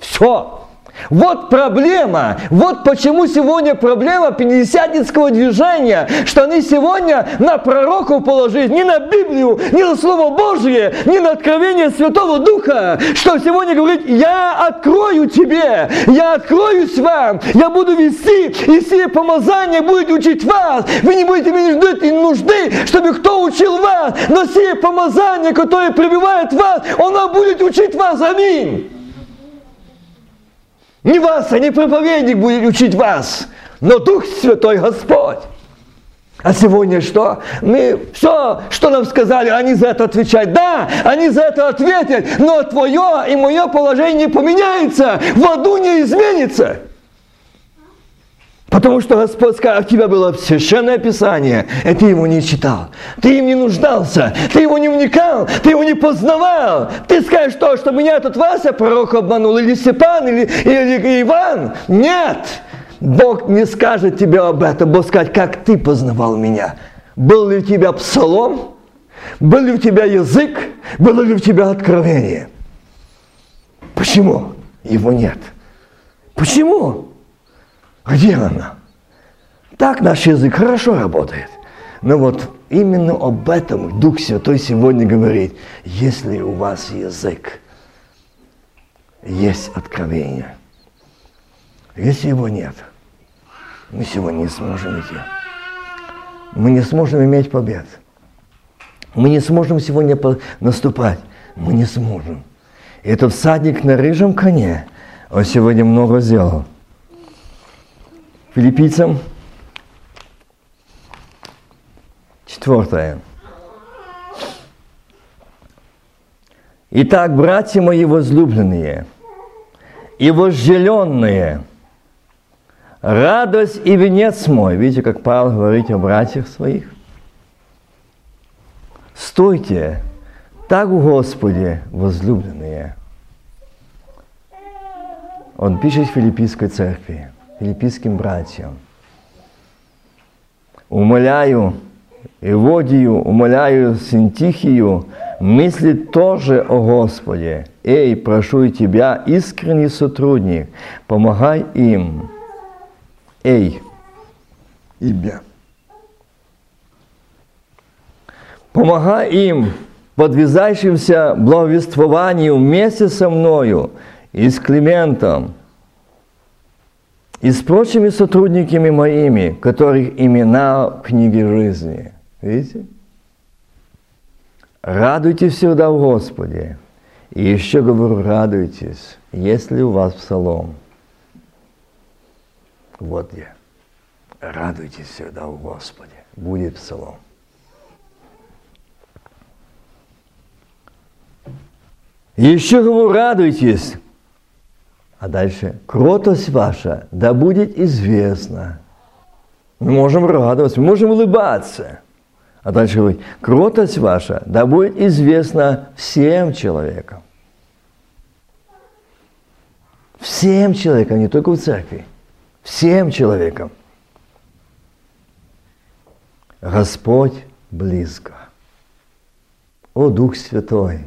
Все. Вот проблема. Вот почему сегодня проблема пятидесятницкого движения, что они сегодня на пророков положили, не на Библию, не на Слово Божье, не на откровение Святого Духа, что сегодня говорит, я открою тебе, я откроюсь вам, я буду вести, и все помазания будет учить вас. Вы не будете иметь нужды, нужды, чтобы кто учил вас, но все помазания, которые прибивают вас, оно будет учить вас. Аминь. Не вас, а не проповедник будет учить вас, но Дух Святой Господь. А сегодня что? Мы все, что нам сказали, они за это отвечают. Да, они за это ответят, но твое и мое положение поменяется, в аду не изменится. Потому что Господь сказал, у тебя было священное Писание, и ты его не читал. Ты им не нуждался, ты его не вникал, ты его не познавал. Ты скажешь то, что меня этот Вася пророк обманул, или Степан, или, или Иван. Нет! Бог не скажет тебе об этом, Бог скажет, как ты познавал меня. Был ли у тебя псалом? Был ли у тебя язык? Было ли у тебя откровение? Почему его нет? Почему? Где она? Так наш язык хорошо работает. Но вот именно об этом Дух Святой сегодня говорит. Если у вас язык, есть откровение. Если его нет, мы сегодня не сможем идти. Мы не сможем иметь побед. Мы не сможем сегодня наступать. Мы не сможем. И этот всадник на рыжем коне, он сегодня много сделал. Филиппийцам. Четвертое. Итак, братья мои возлюбленные и вожделенные, радость и венец мой. Видите, как Павел говорит о братьях своих? Стойте, так в Господе возлюбленные. Он пишет в Филиппийской церкви филиппийским братьям. Умоляю Иводию, умоляю Синтихию, мысли тоже о Господе. Эй, прошу и тебя, искренний сотрудник, помогай им. Эй, имя. Помогай им, подвязающимся благовествованию вместе со мною и с Климентом, и с прочими сотрудниками моими, которых имена в книге жизни. Видите? Радуйтесь всегда в Господе. И еще говорю, радуйтесь, если у вас псалом. Вот я. Радуйтесь всегда в Господе. Будет псалом. Еще говорю, радуйтесь, а дальше, кротость ваша да будет известна. Мы можем радоваться, мы можем улыбаться. А дальше говорит, кротость ваша да будет известна всем человекам. Всем человекам, не только в церкви. Всем человекам. Господь близко. О Дух Святой,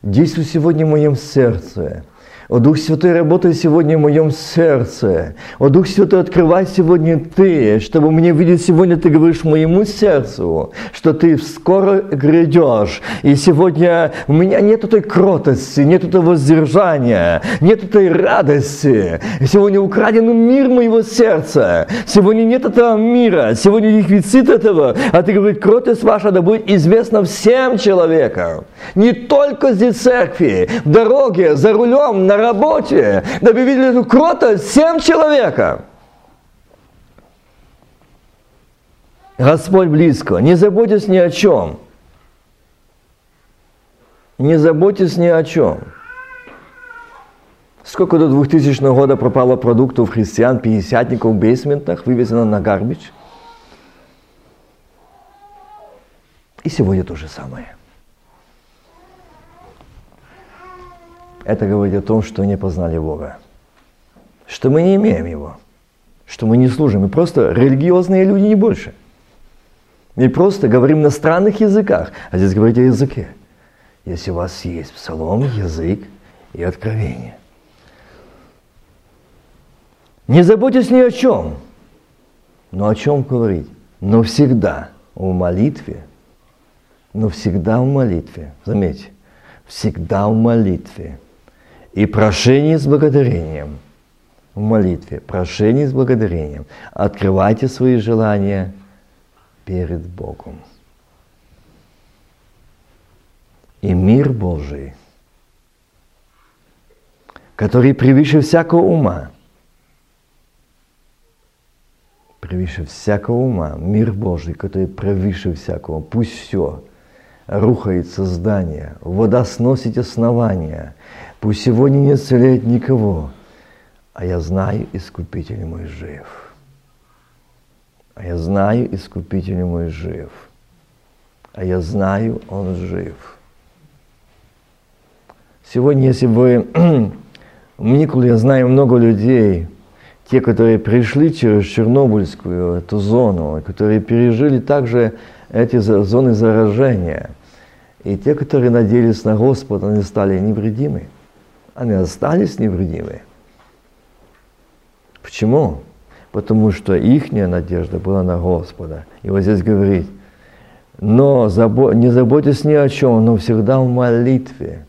действуй сегодня в моем сердце – О Дух Святой, работай сегодня в моем сердце. О Дух Святой, открывай сегодня Ты, чтобы мне видеть сегодня, Ты говоришь моему сердцу, что Ты скоро грядешь. И сегодня у меня нет той кротости, нет этого воздержания, нет этой радости. Сегодня украден мир моего сердца. Сегодня нет этого мира, сегодня дефицит этого. А Ты говоришь, кротость ваша да будет известна всем человекам. Не только здесь церкви, в дороге, за рулем, на работе, да вы видели эту кротость всем человека. Господь близко. Не заботьтесь ни о чем. Не заботьтесь ни о чем. Сколько до 2000 года пропало продуктов христиан, пятидесятников в бейсментах, вывезено на гарбич? И сегодня то же самое. Это говорит о том, что не познали Бога. Что мы не имеем Его. Что мы не служим. Мы просто религиозные люди, не больше. Мы просто говорим на странных языках. А здесь говорить о языке. Если у вас есть псалом, язык и откровение. Не заботьтесь ни о чем. Но о чем говорить? Но всегда в молитве. Но всегда в молитве. Заметьте. Всегда в молитве и прошение с благодарением. В молитве прошение с благодарением. Открывайте свои желания перед Богом. И мир Божий, который превыше всякого ума, превыше всякого ума, мир Божий, который превыше всякого, пусть все рухает создание, вода сносит основания, Пусть сегодня не исцеляет никого, а я знаю, Искупитель мой жив. А я знаю, Искупитель мой жив. А я знаю, Он жив. Сегодня, если вы... Никол, я знаю много людей, те, которые пришли через Чернобыльскую эту зону, которые пережили также эти зоны заражения. И те, которые надеялись на Господа, они стали невредимы они остались невредимы. Почему? Потому что их надежда была на Господа. И вот здесь говорит, но не заботьтесь ни о чем, но всегда в молитве.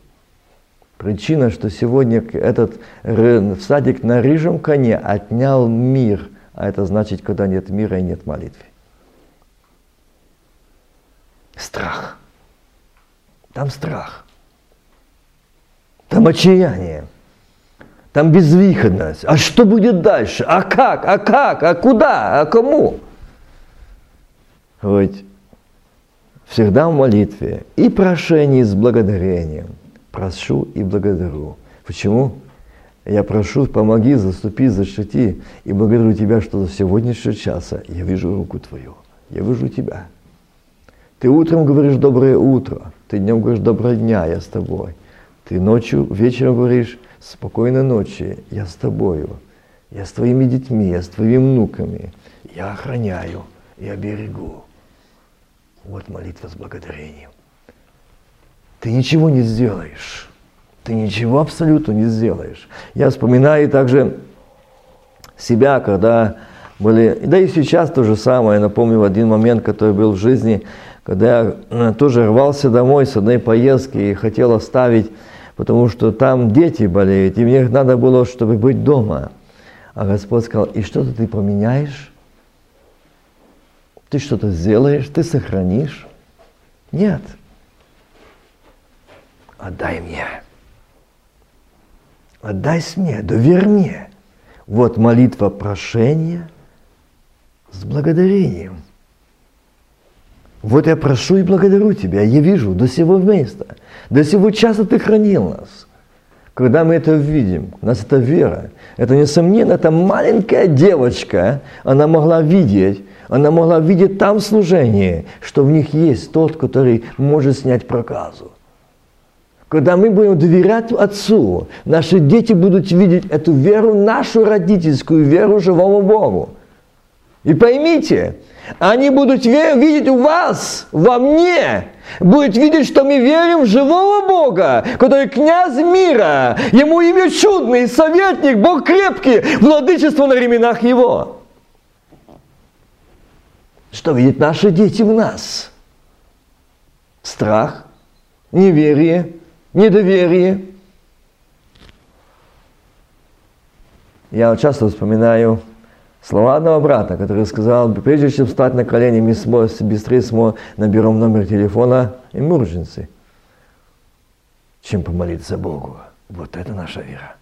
Причина, что сегодня этот всадик на рыжем коне отнял мир, а это значит, когда нет мира и нет молитвы. Страх. Там страх. Там отчаяние. Там безвыходность. А что будет дальше? А как? А как? А куда? А кому? Вот всегда в молитве и прошении с благодарением. Прошу и благодарю. Почему? Я прошу, помоги, заступи, защити. И благодарю Тебя, что до сегодняшнего часа я вижу руку Твою. Я вижу Тебя. Ты утром говоришь доброе утро. Ты днем говоришь доброе дня, я с тобой. Ты ночью, вечером говоришь, спокойной ночи, я с тобою, я с твоими детьми, я с твоими внуками, я охраняю, я берегу. Вот молитва с благодарением. Ты ничего не сделаешь. Ты ничего абсолютно не сделаешь. Я вспоминаю также себя, когда были, да и сейчас то же самое. Я напомню один момент, который был в жизни, когда я э, тоже рвался домой с одной поездки и хотел оставить потому что там дети болеют, и мне надо было, чтобы быть дома. А Господь сказал, и что-то ты поменяешь? Ты что-то сделаешь? Ты сохранишь? Нет. Отдай мне. Отдай мне, доверь мне. Вот молитва прошения с благодарением. Вот я прошу и благодарю Тебя, я вижу до сего места, до сего часа Ты хранил нас. Когда мы это видим, у нас это вера. Это, несомненно, это маленькая девочка, она могла видеть, она могла видеть там служение, что в них есть тот, который может снять проказу. Когда мы будем доверять Отцу, наши дети будут видеть эту веру, нашу родительскую веру живому Богу. И поймите, Они будут видеть у вас, во мне, будут видеть, что мы верим в живого Бога, который князь мира, ему имя чудный, советник, Бог крепкий, владычество на временах его. Что видят наши дети в нас? Страх, неверие, недоверие. Я часто вспоминаю слова одного брата, который сказал, прежде чем встать на колени, мы смо, быстрее смо наберем номер телефона emergency, чем помолиться Богу. Вот это наша вера.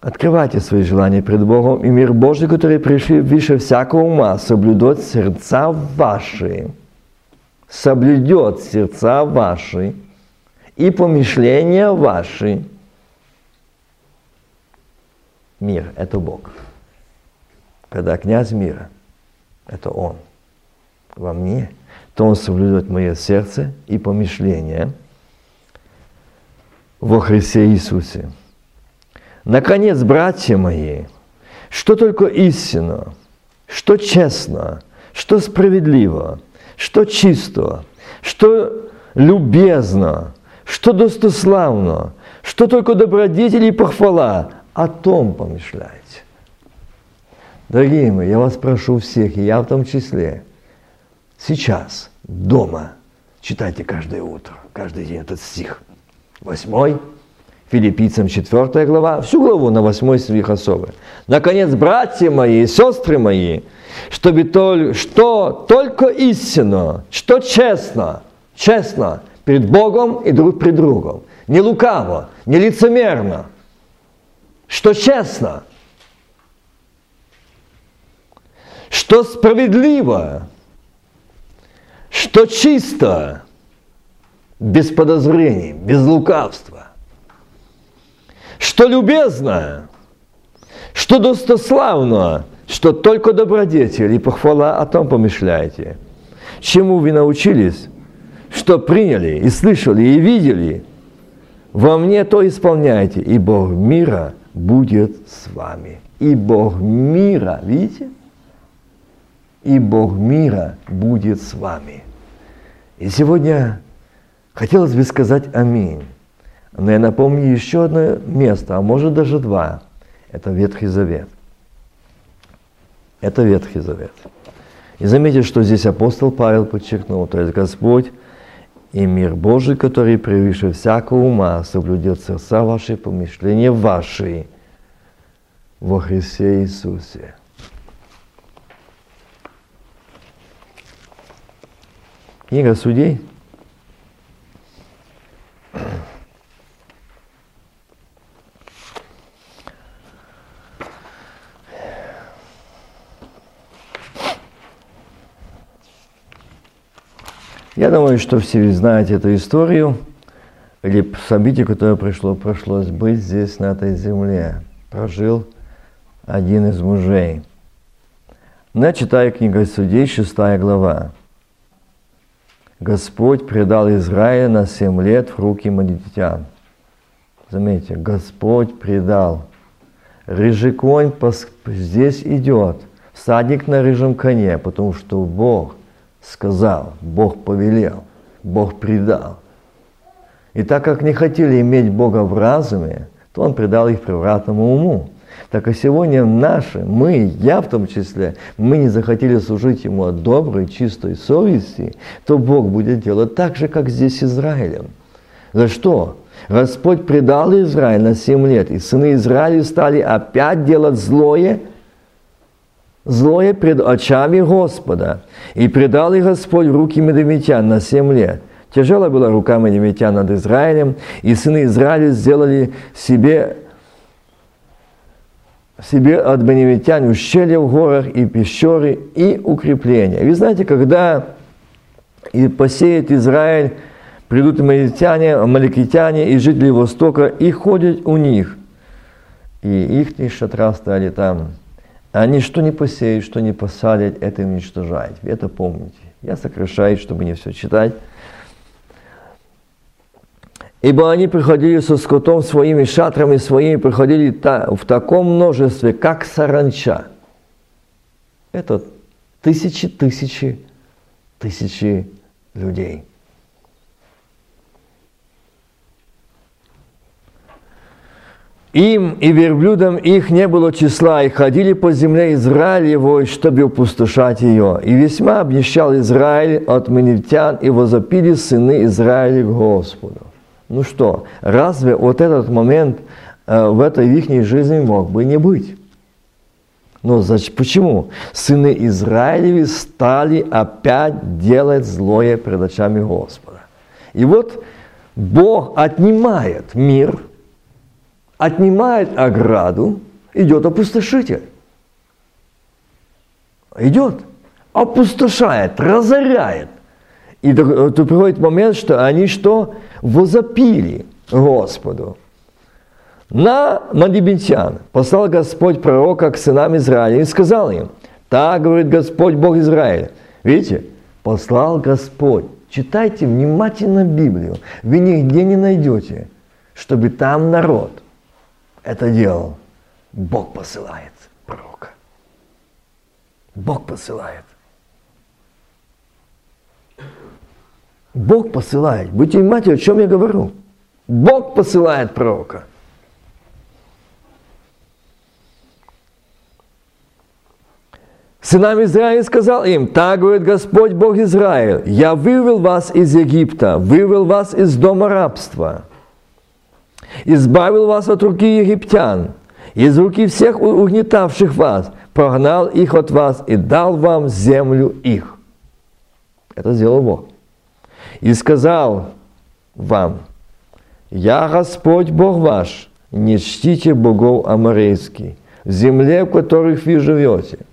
Открывайте свои желания пред Богом, и мир Божий, который пришли выше всякого ума, соблюдет сердца ваши, соблюдет сердца ваши и помышления ваши. Мир – это Бог. Когда князь мира – это Он во мне, то Он соблюдет мое сердце и помышления во Христе Иисусе. Наконец, братья мои, что только истинно, что честно, что справедливо, что чисто, что любезно, что достославно, что только добродетель и похвала, о том помышляйте. Дорогие мои, я вас прошу всех, и я в том числе, сейчас, дома, читайте каждое утро, каждый день этот стих. Восьмой, Филиппийцам 4 глава, всю главу на 8 стих особый. Наконец, братья мои сестры мои, чтобы то, что только истинно, что честно, честно перед Богом и друг пред другом, не лукаво, не лицемерно, что честно, что справедливо, что чисто, без подозрений, без лукавства. Что любезно, что достославно, что только добродетель и похвала о том помышляете. Чему вы научились, что приняли и слышали и видели, во мне то исполняйте, и Бог мира будет с вами. И Бог мира, видите? И Бог мира будет с вами. И сегодня хотелось бы сказать аминь. Но я напомню еще одно место, а может даже два. Это Ветхий Завет. Это Ветхий Завет. И заметьте, что здесь апостол Павел подчеркнул, то есть Господь и мир Божий, который превыше всякого ума, соблюдет сердца ваши, помышления ваши во Христе Иисусе. Книга Судей, Я думаю, что все знаете эту историю, или событие, которое пришло, пришлось быть здесь, на этой земле. Прожил один из мужей. Я читаю книгу Судей, 6 глава. Господь предал Израиль на семь лет в руки мадитян. Заметьте, Господь предал. Рыжий конь здесь идет, всадник на рыжем коне, потому что Бог сказал, Бог повелел, Бог предал. И так как не хотели иметь Бога в разуме, то Он предал их превратному уму. Так и сегодня наши, мы, я в том числе, мы не захотели служить Ему от доброй, чистой совести, то Бог будет делать так же, как здесь Израилем. За что? Господь предал Израиль на семь лет, и сыны Израиля стали опять делать злое злое пред очами Господа. И предал их Господь в руки медовитян на семь лет. Тяжелая была рука медовитян над Израилем, и сыны Израиля сделали себе себе от беневитян ущелья в горах и пещеры и укрепления. Вы знаете, когда и посеет Израиль, придут амаликитяне, амаликитяне и жители Востока, и ходят у них. И их шатра стали там они что не посеют, что не посадят, это уничтожают. Вы это помните. Я сокращаю, чтобы не все читать. Ибо они приходили со скотом своими шатрами своими, приходили в таком множестве, как саранча. Это тысячи, тысячи, тысячи людей. Им и верблюдам их не было числа, и ходили по земле Израилевой, чтобы опустошать ее. И весьма обнищал Израиль от маневтян, и возопили сыны Израиля Господу. Ну что, разве вот этот момент э, в этой их жизни мог бы не быть? Но значит, почему? Сыны Израилеви стали опять делать злое пред очами Господа. И вот Бог отнимает мир, отнимает ограду, идет опустошитель. Идет, опустошает, разоряет. И тут приходит момент, что они что? Возопили Господу. На Мадибитян послал Господь пророка к сынам Израиля и сказал им, так говорит Господь Бог Израиля. Видите, послал Господь. Читайте внимательно Библию. Вы нигде не найдете, чтобы там народ это делал. Бог посылает пророка. Бог посылает. Бог посылает. Будьте внимательны, о чем я говорю. Бог посылает пророка. Сынам Израиля сказал им, так говорит Господь Бог Израиль, я вывел вас из Египта, вывел вас из дома рабства, избавил вас от руки египтян, из руки всех угнетавших вас, прогнал их от вас и дал вам землю их. Это сделал Бог. И сказал вам, я Господь Бог ваш, не чтите богов аморейских, в земле, в которых вы живете –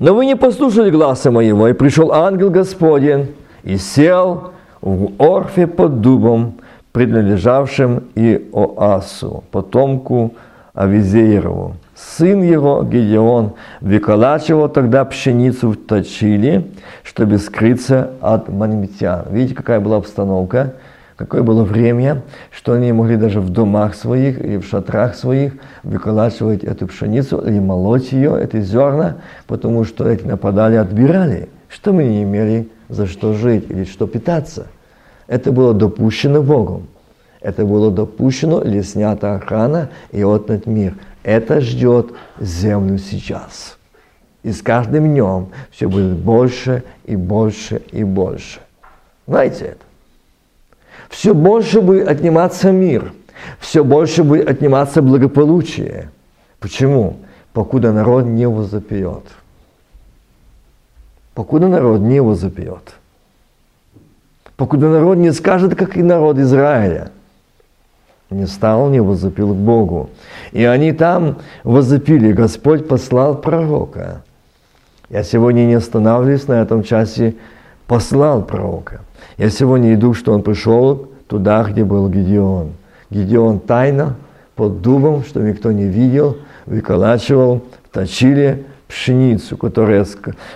Но вы не послушали гласа моего, и пришел ангел Господень, и сел в Орфе под дубом, принадлежавшим Иоасу, потомку Авизеерову. Сын его, Гедеон, выколачивал тогда пшеницу в точили, чтобы скрыться от манитян. Видите, какая была обстановка? какое было время, что они могли даже в домах своих и в шатрах своих выколачивать эту пшеницу или молоть ее, эти зерна, потому что эти нападали, отбирали, что мы не имели за что жить или что питаться. Это было допущено Богом. Это было допущено или снята охрана и отнят мир. Это ждет землю сейчас. И с каждым днем все будет больше и больше и больше. Знаете это? все больше будет отниматься мир, все больше будет отниматься благополучие. Почему? Покуда народ не возопьет. Покуда народ не возопьет. Покуда народ не скажет, как и народ Израиля. Не стал, не возопил к Богу. И они там возопили, Господь послал пророка. Я сегодня не останавливаюсь на этом часе, послал пророка. Я сегодня иду, что он пришел туда, где был Гедеон. Гедеон тайно, под дубом, что никто не видел, выколачивал в точиле пшеницу, которая,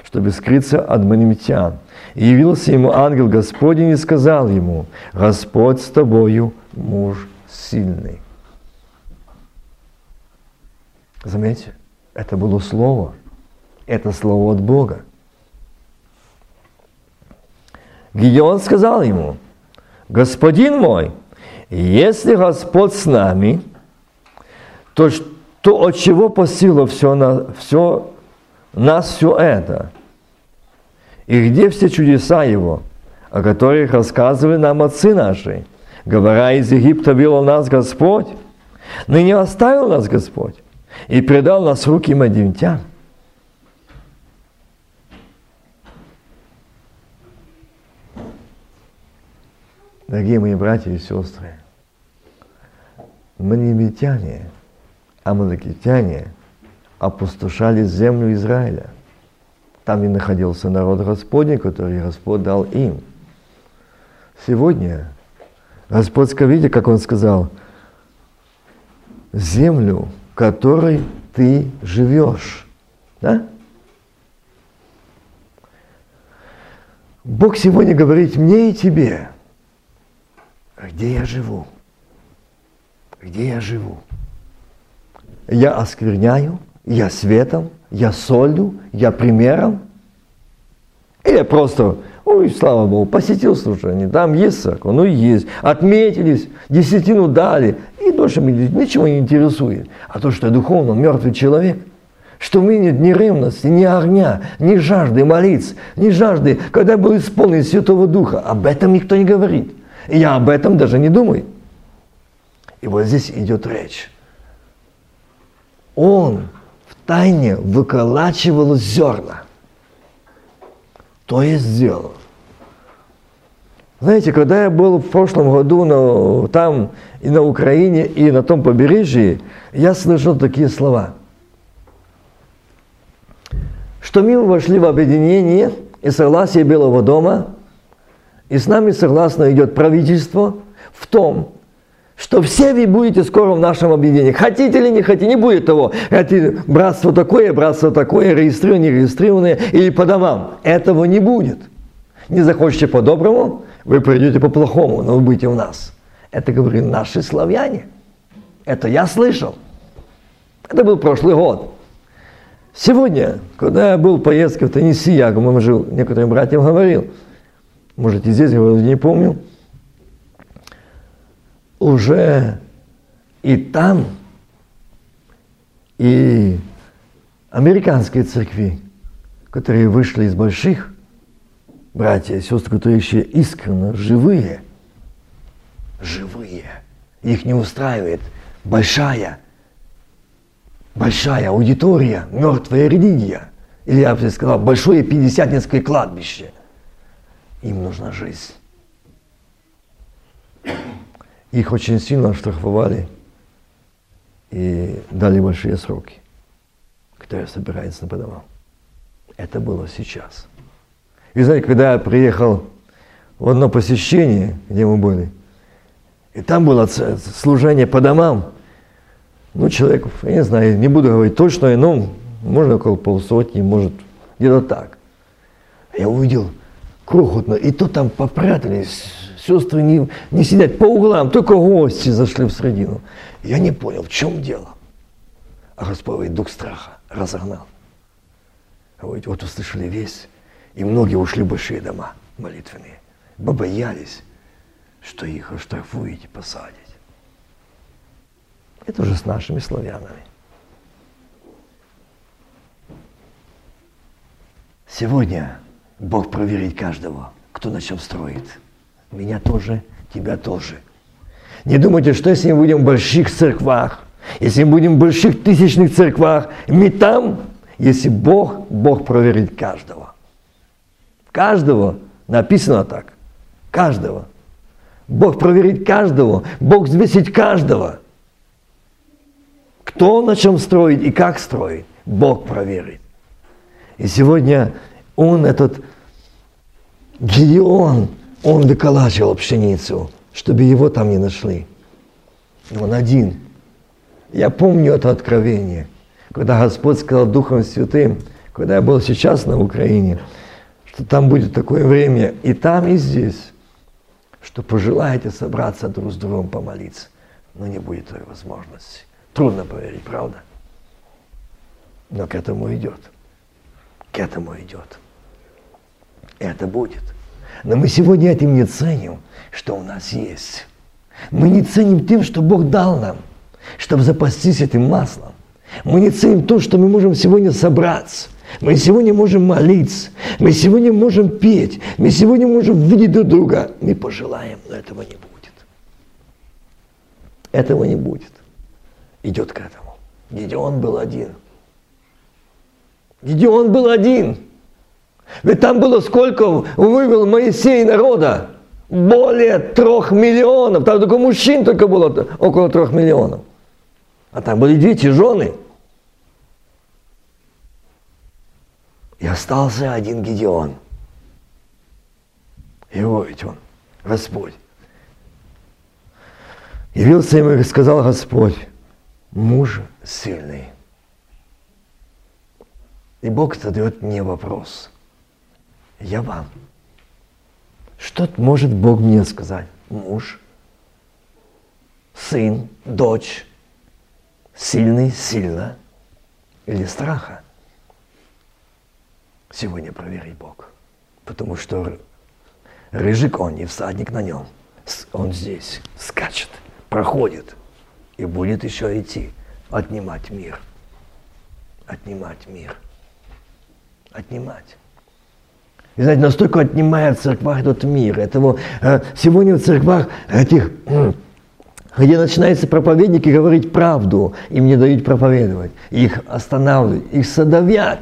чтобы скрыться от манимтян. И явился ему ангел Господень и сказал ему, Господь с тобою, муж сильный. Заметьте, это было слово. Это слово от Бога. Гедеон сказал ему, господин мой, если Господь с нами, то, то от чего посило все, на, все, нас все это? И где все чудеса Его, о которых рассказывали нам отцы наши? Говоря, из Египта вел нас Господь, но не оставил нас Господь и предал нас в руки мадимтян. Дорогие мои братья и сестры, манимитяне, амалакитяне опустошали землю Израиля. Там и находился народ Господень, который Господь дал им. Сегодня Господь, видите, как Он сказал, землю, которой ты живешь. Да? Бог сегодня говорит мне и тебе, где я живу, где я живу. Я оскверняю, я светом, я солью, я примером. Или просто, ой, слава Богу, посетил служение, там есть церковь, ну есть. Отметились, десятину дали, и больше меня ничего не интересует. А то, что я духовно мертвый человек – что у меня нет ни ревности, ни огня, ни жажды молиться, ни жажды, когда был исполнен Святого Духа. Об этом никто не говорит. И я об этом даже не думаю. И вот здесь идет речь. Он тайне выколачивал зерна. То есть сделал. Знаете, когда я был в прошлом году на, там и на Украине, и на том побережье, я слышал такие слова – что мы вошли в объединение и согласие Белого дома, и с нами согласно идет правительство в том, что все вы будете скоро в нашем объединении. Хотите или не хотите, не будет того. Хотите братство такое, братство такое, регистрированное, регистрированное, или по домам. Этого не будет. Не захочете по-доброму, вы придете по-плохому, но вы будете у нас. Это говорили наши славяне. Это я слышал. Это был прошлый год. Сегодня, когда я был в поездке в Теннесси, я, по жил, некоторым братьям говорил, может, и здесь, я не помню, уже и там, и американские церкви, которые вышли из больших, братья и сестры, которые еще искренне живые, живые, их не устраивает большая большая аудитория, мертвая религия. Или я бы сказал, большое пятидесятницкое кладбище. Им нужна жизнь. Их очень сильно штрафовали и дали большие сроки, которые собираются по домам. Это было сейчас. И знаете, когда я приехал в одно посещение, где мы были, и там было служение по домам, ну, человек, я не знаю, не буду говорить точно, но можно около полсотни, может, где-то так. Я увидел крохотно, и то там попрятались, сестры не, не сидят по углам, только гости зашли в средину. Я не понял, в чем дело. А Господь дух страха разогнал. Говорит, вот услышали весь, и многие ушли в большие дома молитвенные. Побоялись, что их оштрафуете, посадят. Это уже с нашими славянами. Сегодня Бог проверит каждого, кто на чем строит. Меня тоже, тебя тоже. Не думайте, что если мы будем в больших церквах, если мы будем в больших тысячных церквах, мы там, если Бог, Бог проверит каждого. Каждого написано так. Каждого. Бог проверит каждого. Бог взвесит каждого. Кто на чем строит и как строит, Бог проверит. И сегодня он, этот Гедеон, он выколачивал пшеницу, чтобы его там не нашли. Он один. Я помню это откровение, когда Господь сказал Духом Святым, когда я был сейчас на Украине, что там будет такое время и там, и здесь, что пожелаете собраться друг с другом помолиться, но не будет той возможности. Трудно поверить, правда? Но к этому идет. К этому идет. Это будет. Но мы сегодня этим не ценим, что у нас есть. Мы не ценим тем, что Бог дал нам, чтобы запастись этим маслом. Мы не ценим то, что мы можем сегодня собраться. Мы сегодня можем молиться. Мы сегодня можем петь. Мы сегодня можем видеть друг друга. Мы пожелаем, но этого не будет. Этого не будет идет к этому. Гедеон был один. Гедеон был один. Ведь там было сколько вывел Моисей народа? Более трех миллионов. Там только мужчин только было около трех миллионов. А там были дети, жены. И остался один Гедеон. Его ведь он, Господь. Явился ему и сказал Господь, муж сильный. И Бог задает мне вопрос. Я вам Что может Бог мне сказать? Муж, сын, дочь, сильный, сильно или страха? Сегодня провери Бог. Потому что рыжий конь и всадник на нем, он здесь скачет, проходит и будет еще идти, отнимать мир. Отнимать мир. Отнимать. И знаете, настолько отнимает в церквах этот мир. Этому, э, сегодня в церквах этих, где начинаются проповедники говорить правду, им не дают проповедовать. Их останавливают, их садовят.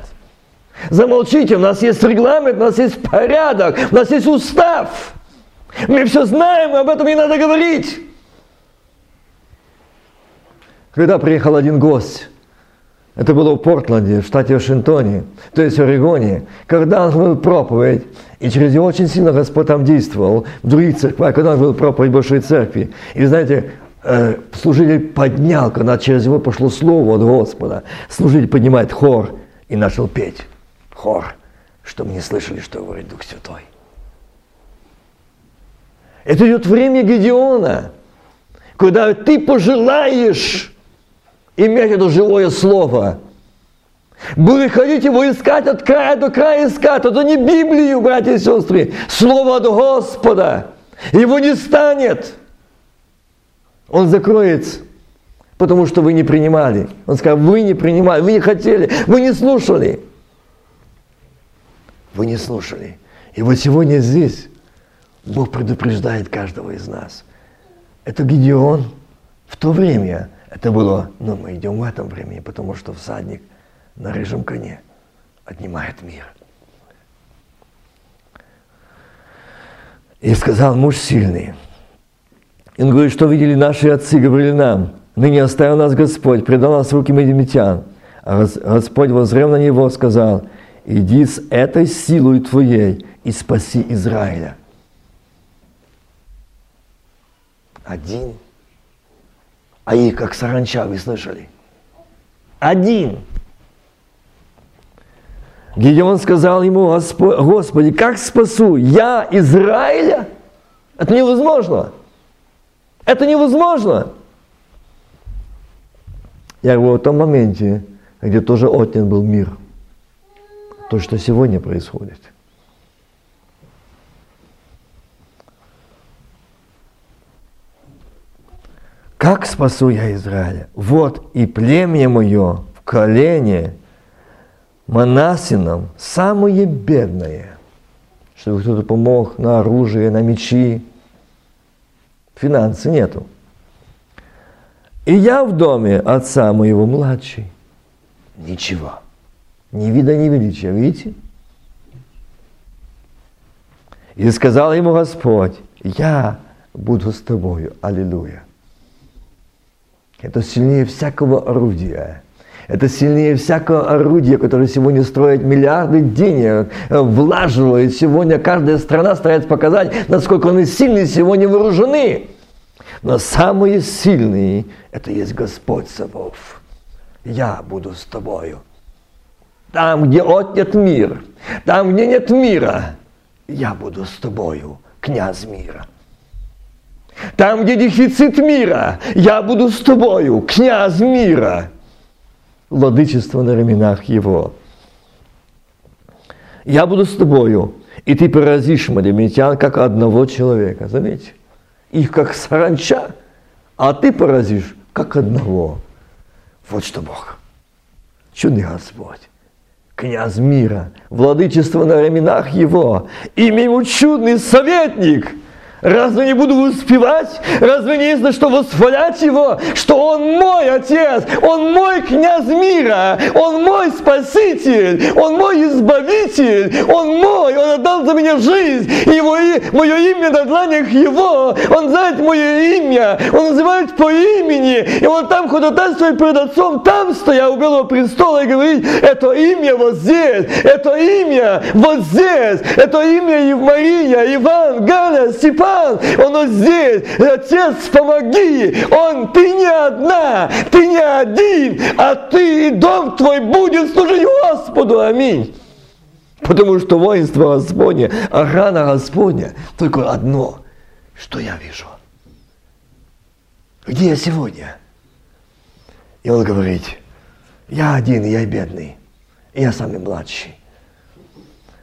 Замолчите, у нас есть регламент, у нас есть порядок, у нас есть устав. Мы все знаем, об этом не надо говорить. Когда приехал один гость, это было в Портленде, в штате Вашингтоне, то есть в Орегоне, когда он был проповедь, и через него очень сильно Господь там действовал, в других церквах, когда он был проповедь Большой Церкви. И знаете, э, служитель поднял, когда через него пошло слово от Господа, служитель поднимает хор и начал петь хор, чтобы не слышали, что говорит Дух Святой. Это идет время Гедеона, когда ты пожелаешь иметь это живое слово. Будешь ходить его искать от края до края искать. Это не Библию, братья и сестры. Слово от Господа. Его не станет. Он закроется. Потому что вы не принимали. Он сказал, вы не принимали, вы не хотели, вы не слушали. Вы не слушали. И вот сегодня здесь Бог предупреждает каждого из нас. Это Гедеон в то время. Это было, но мы идем в этом времени, потому что всадник на рыжем коне отнимает мир. И сказал муж сильный. И он говорит, что видели наши отцы, говорили нам, ныне оставил нас Господь, предал нас в руки медимитян. А Господь, возрев на него, сказал, иди с этой силой твоей и спаси Израиля. Один. А их как саранча, вы слышали? Один. Гедеон сказал ему, Господи, как спасу я Израиля? Это невозможно. Это невозможно. Я говорю, в том моменте, где тоже отнят был мир – то, что сегодня происходит. Как спасу я Израиля? Вот и племя мое в колене Манасином самое бедное, чтобы кто-то помог на оружие, на мечи. Финансы нету. И я в доме отца моего младший. Ничего. Ни вида, ни величия. Видите? И сказал ему Господь, я буду с тобою. Аллилуйя. Это сильнее всякого орудия. Это сильнее всякого орудия, которое сегодня строит миллиарды денег, влаживает. Сегодня каждая страна старается показать, насколько они сильные сегодня вооружены. Но самые сильные – это есть Господь Савов. Я буду с тобою. Там, где отнят мир, там, где нет мира, я буду с тобою, князь мира. Там, где дефицит мира, я буду с тобою, князь мира. Владычество на раменах его. Я буду с тобою, и ты поразишь мадемитян, как одного человека. Заметьте, их как саранча, а ты поразишь, как одного. Вот что Бог. Чудный Господь князь мира, владычество на раменах его, имя ему чудный советник – Разве не буду успевать? Разве не есть на что восхвалять Его? Что Он мой Отец, Он мой князь мира, Он мой Спаситель, Он мой Избавитель, Он мой, Он отдал за меня жизнь, и его, мое имя на дланях Его, Он знает мое имя, Он называет по имени, и Он там ходатайствует перед Отцом, там стоял у Белого престола и говорит, это имя вот здесь, это имя вот здесь, это имя Мария, Иван, Галя, Степан, Иоанн, он здесь. Отец, помоги. Он, ты не одна, ты не один, а ты и дом твой будет служить Господу. Аминь. Потому что воинство Господне, охрана Господня, только одно, что я вижу. Где я сегодня? И он говорит, я один, я бедный, я самый младший.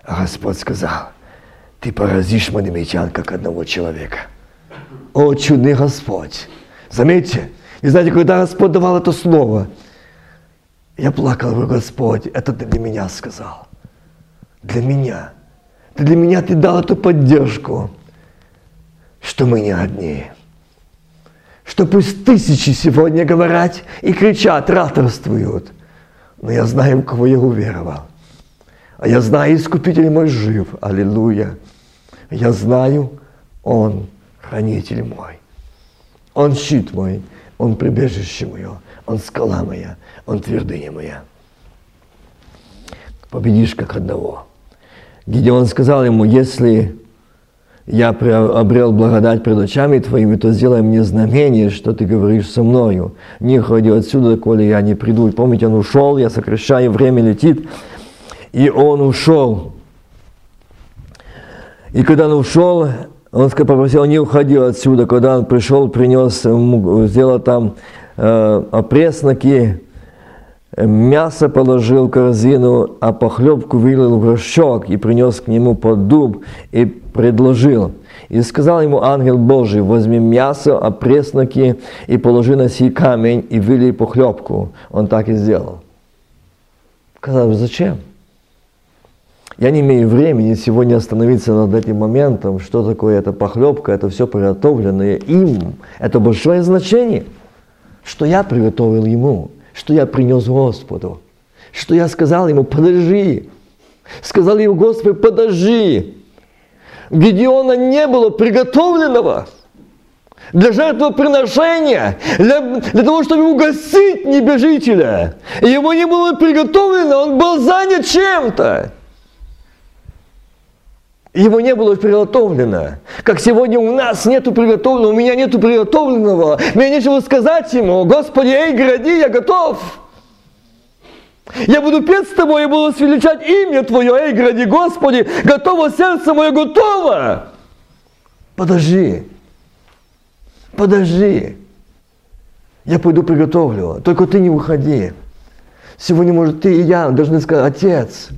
А Господь сказал, ты поразишь мадемитян, как одного человека. О, чудный Господь! Заметьте, и знаете, когда Господь давал это слово, я плакал, говорю, Господь, это ты для меня сказал. Для меня. Ты для меня ты дал эту поддержку, что мы не одни. Что пусть тысячи сегодня говорят и кричат, раторствуют. Но я знаю, в кого я уверовал. А я знаю, Искупитель мой жив. Аллилуйя. Я знаю, Он хранитель мой. Он щит мой, Он прибежище мое, Он скала моя, Он твердыня моя. Победишь как одного. Гидеон сказал ему, если я обрел благодать пред очами твоими, то сделай мне знамение, что ты говоришь со мною. Не ходи отсюда, коли я не приду. И помните, он ушел, я сокращаю, время летит. И он ушел. И когда он ушел, он попросил, не уходил отсюда. Когда он пришел, принес, сделал там э, опресноки, мясо положил в корзину, а похлебку вылил в горшок и принес к нему под дуб и предложил. И сказал ему ангел Божий, возьми мясо, опресноки и положи на сей камень и вылей похлебку. Он так и сделал. Казалось, зачем? Я не имею времени сегодня остановиться над этим моментом, что такое эта похлебка, это все приготовленное им. Это большое значение, что я приготовил ему, что я принес Господу, что я сказал ему, подожди. Сказал ему, Господи, подожди. Гедеона не было приготовленного для жертвоприношения, для, для того, чтобы угасить небежителя. Ему не было приготовлено, он был занят чем-то. Его не было приготовлено. Как сегодня у нас нету приготовленного, у меня нету приготовленного. Мне нечего сказать ему, Господи, эй, гради, я готов. Я буду петь с тобой, я буду свеличать имя Твое, эй, гради, Господи, готово сердце мое, готово. Подожди, подожди. Я пойду приготовлю, только ты не уходи. Сегодня, может, ты и я должны сказать, Отец,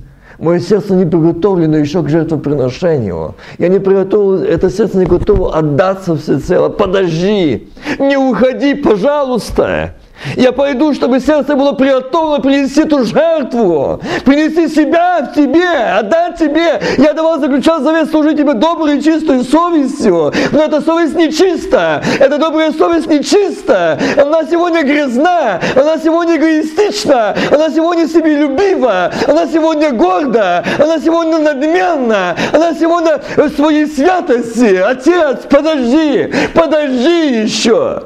Мое сердце не приготовлено еще к жертвоприношению. Я не приготовил, это сердце не готово отдаться всецело. Подожди, не уходи, пожалуйста. Я пойду, чтобы сердце было приготовлено принести эту жертву, принести себя в тебе, отдать тебе. Я давал, заключал завет служить тебе доброй и чистой совестью. Но эта совесть нечиста, эта добрая совесть нечиста. Она сегодня грязна, она сегодня эгоистична, она сегодня себелюбива, она сегодня горда, она сегодня надменна, она сегодня в своей святости. Отец, подожди, подожди еще.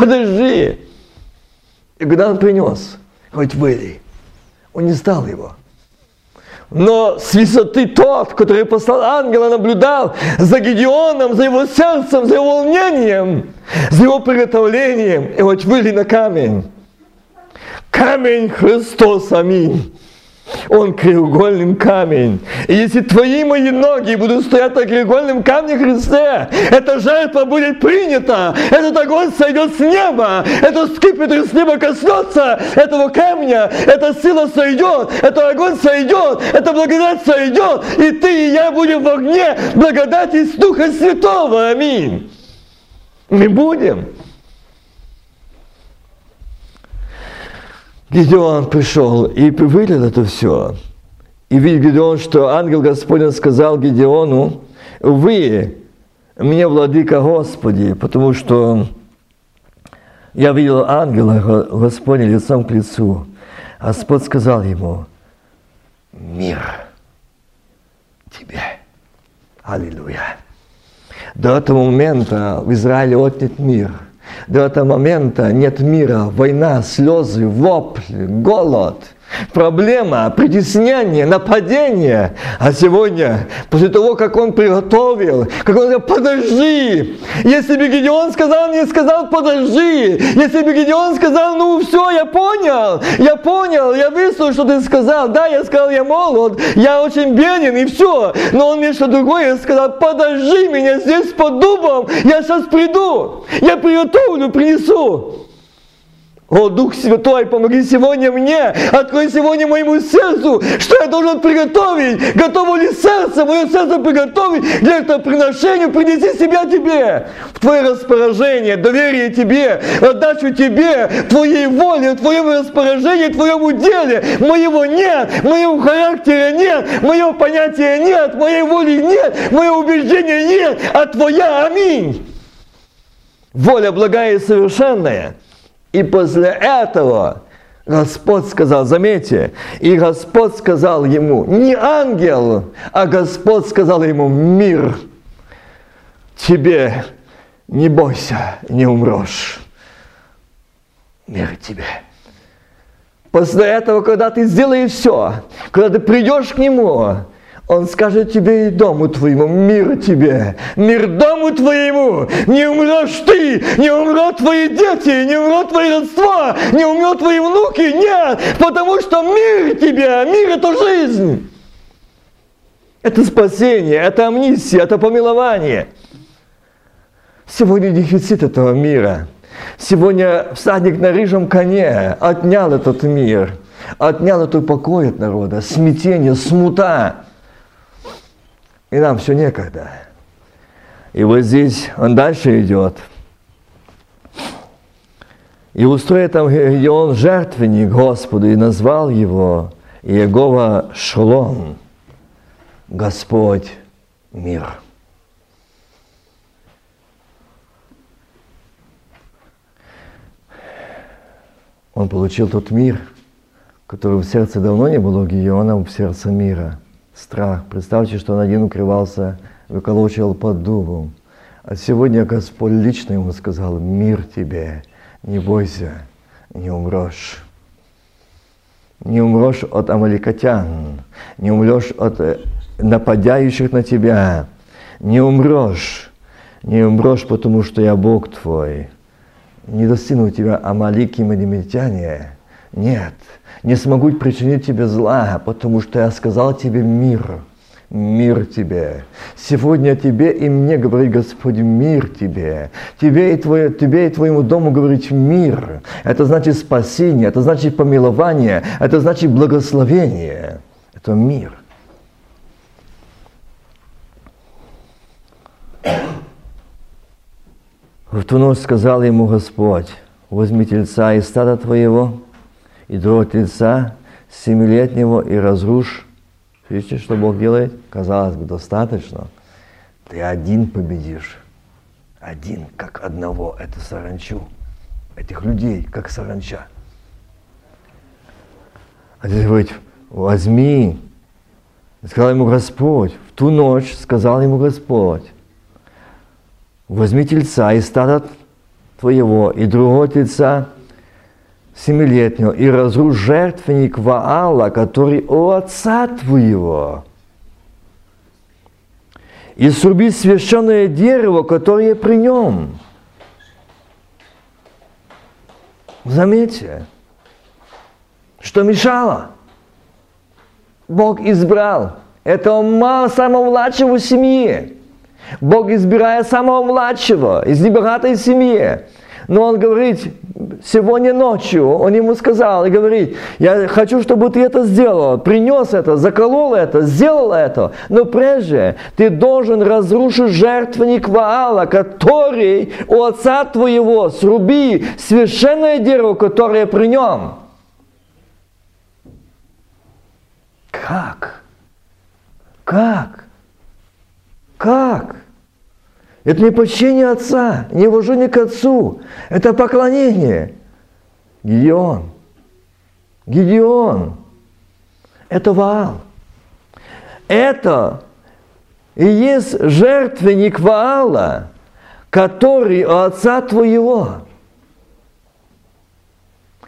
Подожди. И когда он принес, хоть выли, он не стал его. Но с высоты тот, который послал ангела, наблюдал за Гедеоном, за его сердцем, за его волнением, за его приготовлением. И вот выли на камень. Камень Христос, аминь. Он краеугольный камень. И если твои мои ноги будут стоять на краеугольном камне Христе, эта жертва будет принята. Этот огонь сойдет с неба. Этот скипетр с неба коснется этого камня. Эта сила сойдет. Этот огонь сойдет. Эта благодать сойдет. И ты и я будем в огне благодати Духа Святого. Аминь. Мы будем. Гедеон пришел и вылил это все. И видит Гедеон, что ангел Господень сказал Гедеону, вы мне, владыка Господи, потому что я видел ангела Господня лицом к лицу. Господь сказал ему, мир тебе. Аллилуйя. До этого момента в Израиле отнят мир – до этого момента нет мира, война, слезы, вопли, голод – проблема, притеснение, нападение. А сегодня, после того, как он приготовил, как он сказал, подожди. Если бы Гедеон сказал, мне сказал, подожди. Если бы Гедеон сказал, ну все, я понял, я понял, я выслушал, что ты сказал. Да, я сказал, я молод, я очень беден и все. Но он мне что другое сказал, подожди меня здесь под дубом, я сейчас приду, я приготовлю, принесу. О, Дух Святой, помоги сегодня мне, открой сегодня моему сердцу, что я должен приготовить. Готово ли сердце, мое сердце приготовить для этого приношения, принеси себя тебе, в твое распоряжение, доверие тебе, отдачу тебе, твоей воле, в твоем распоряжении, в твоем уделе. Моего нет, моего характера нет, моего понятия нет, моей воли нет, моего убеждения нет, а твоя, аминь. Воля благая и совершенная – и после этого Господь сказал, заметьте, и Господь сказал ему, не ангел, а Господь сказал ему, мир тебе, не бойся, не умрешь. Мир тебе. После этого, когда ты сделаешь все, когда ты придешь к Нему, он скажет тебе и дому твоему, мир тебе, мир дому твоему, не умрешь ты, не умрут твои дети, не умрут твои родства, не умрут твои внуки, нет, потому что мир тебе, мир это жизнь. Это спасение, это амнистия, это помилование. Сегодня дефицит этого мира. Сегодня всадник на рыжем коне отнял этот мир, отнял этот покой от народа, смятение, смута. И нам все некогда. И вот здесь он дальше идет. И устроит там он жертвенник Господу и назвал его Иегова Шлом, Господь мир. Он получил тот мир, который в сердце давно не было у Гиона, в сердце мира – страх. Представьте, что он один укрывался, выколочивал под дубом. А сегодня Господь лично ему сказал, мир тебе, не бойся, не умрешь. Не умрешь от амаликотян, не умрешь от э, нападающих на тебя, не умрешь, не умрешь, потому что я Бог твой. Не достигну тебя амалики и. Нет, не смогу причинить тебе зла, потому что я сказал тебе мир. Мир тебе. Сегодня тебе и мне говорит Господь, мир тебе. Тебе и, твое, тебе и твоему дому говорит мир. Это значит спасение, это значит помилование, это значит благословение. Это мир. В ту ночь сказал ему Господь, возьми тельца из стада твоего, и до тельца семилетнего и разрушь. Видите, что Бог делает? Казалось бы, достаточно. Ты один победишь. Один, как одного, это саранчу. Этих людей, как саранча. А здесь говорит, возьми. Сказал ему Господь, в ту ночь сказал ему Господь, возьми тельца из стада твоего и другого тельца семилетнего, и разрушь жертвенник Ваала, который у отца твоего. И сруби священное дерево, которое при нем. Заметьте, что мешало. Бог избрал этого мало самого младшего в семье. Бог избирает самого младшего из небогатой семьи. Но он говорит, сегодня ночью, он ему сказал и говорит, я хочу, чтобы ты это сделал, принес это, заколол это, сделал это. Но прежде ты должен разрушить жертвенник Ваала, который у отца твоего, сруби священное дерево, которое при нем. Как? Как? Как? Это не почтение отца, не уважение к отцу. Это поклонение. Гедеон. Гедеон. Это Ваал. Это и есть жертвенник Ваала, который у отца твоего,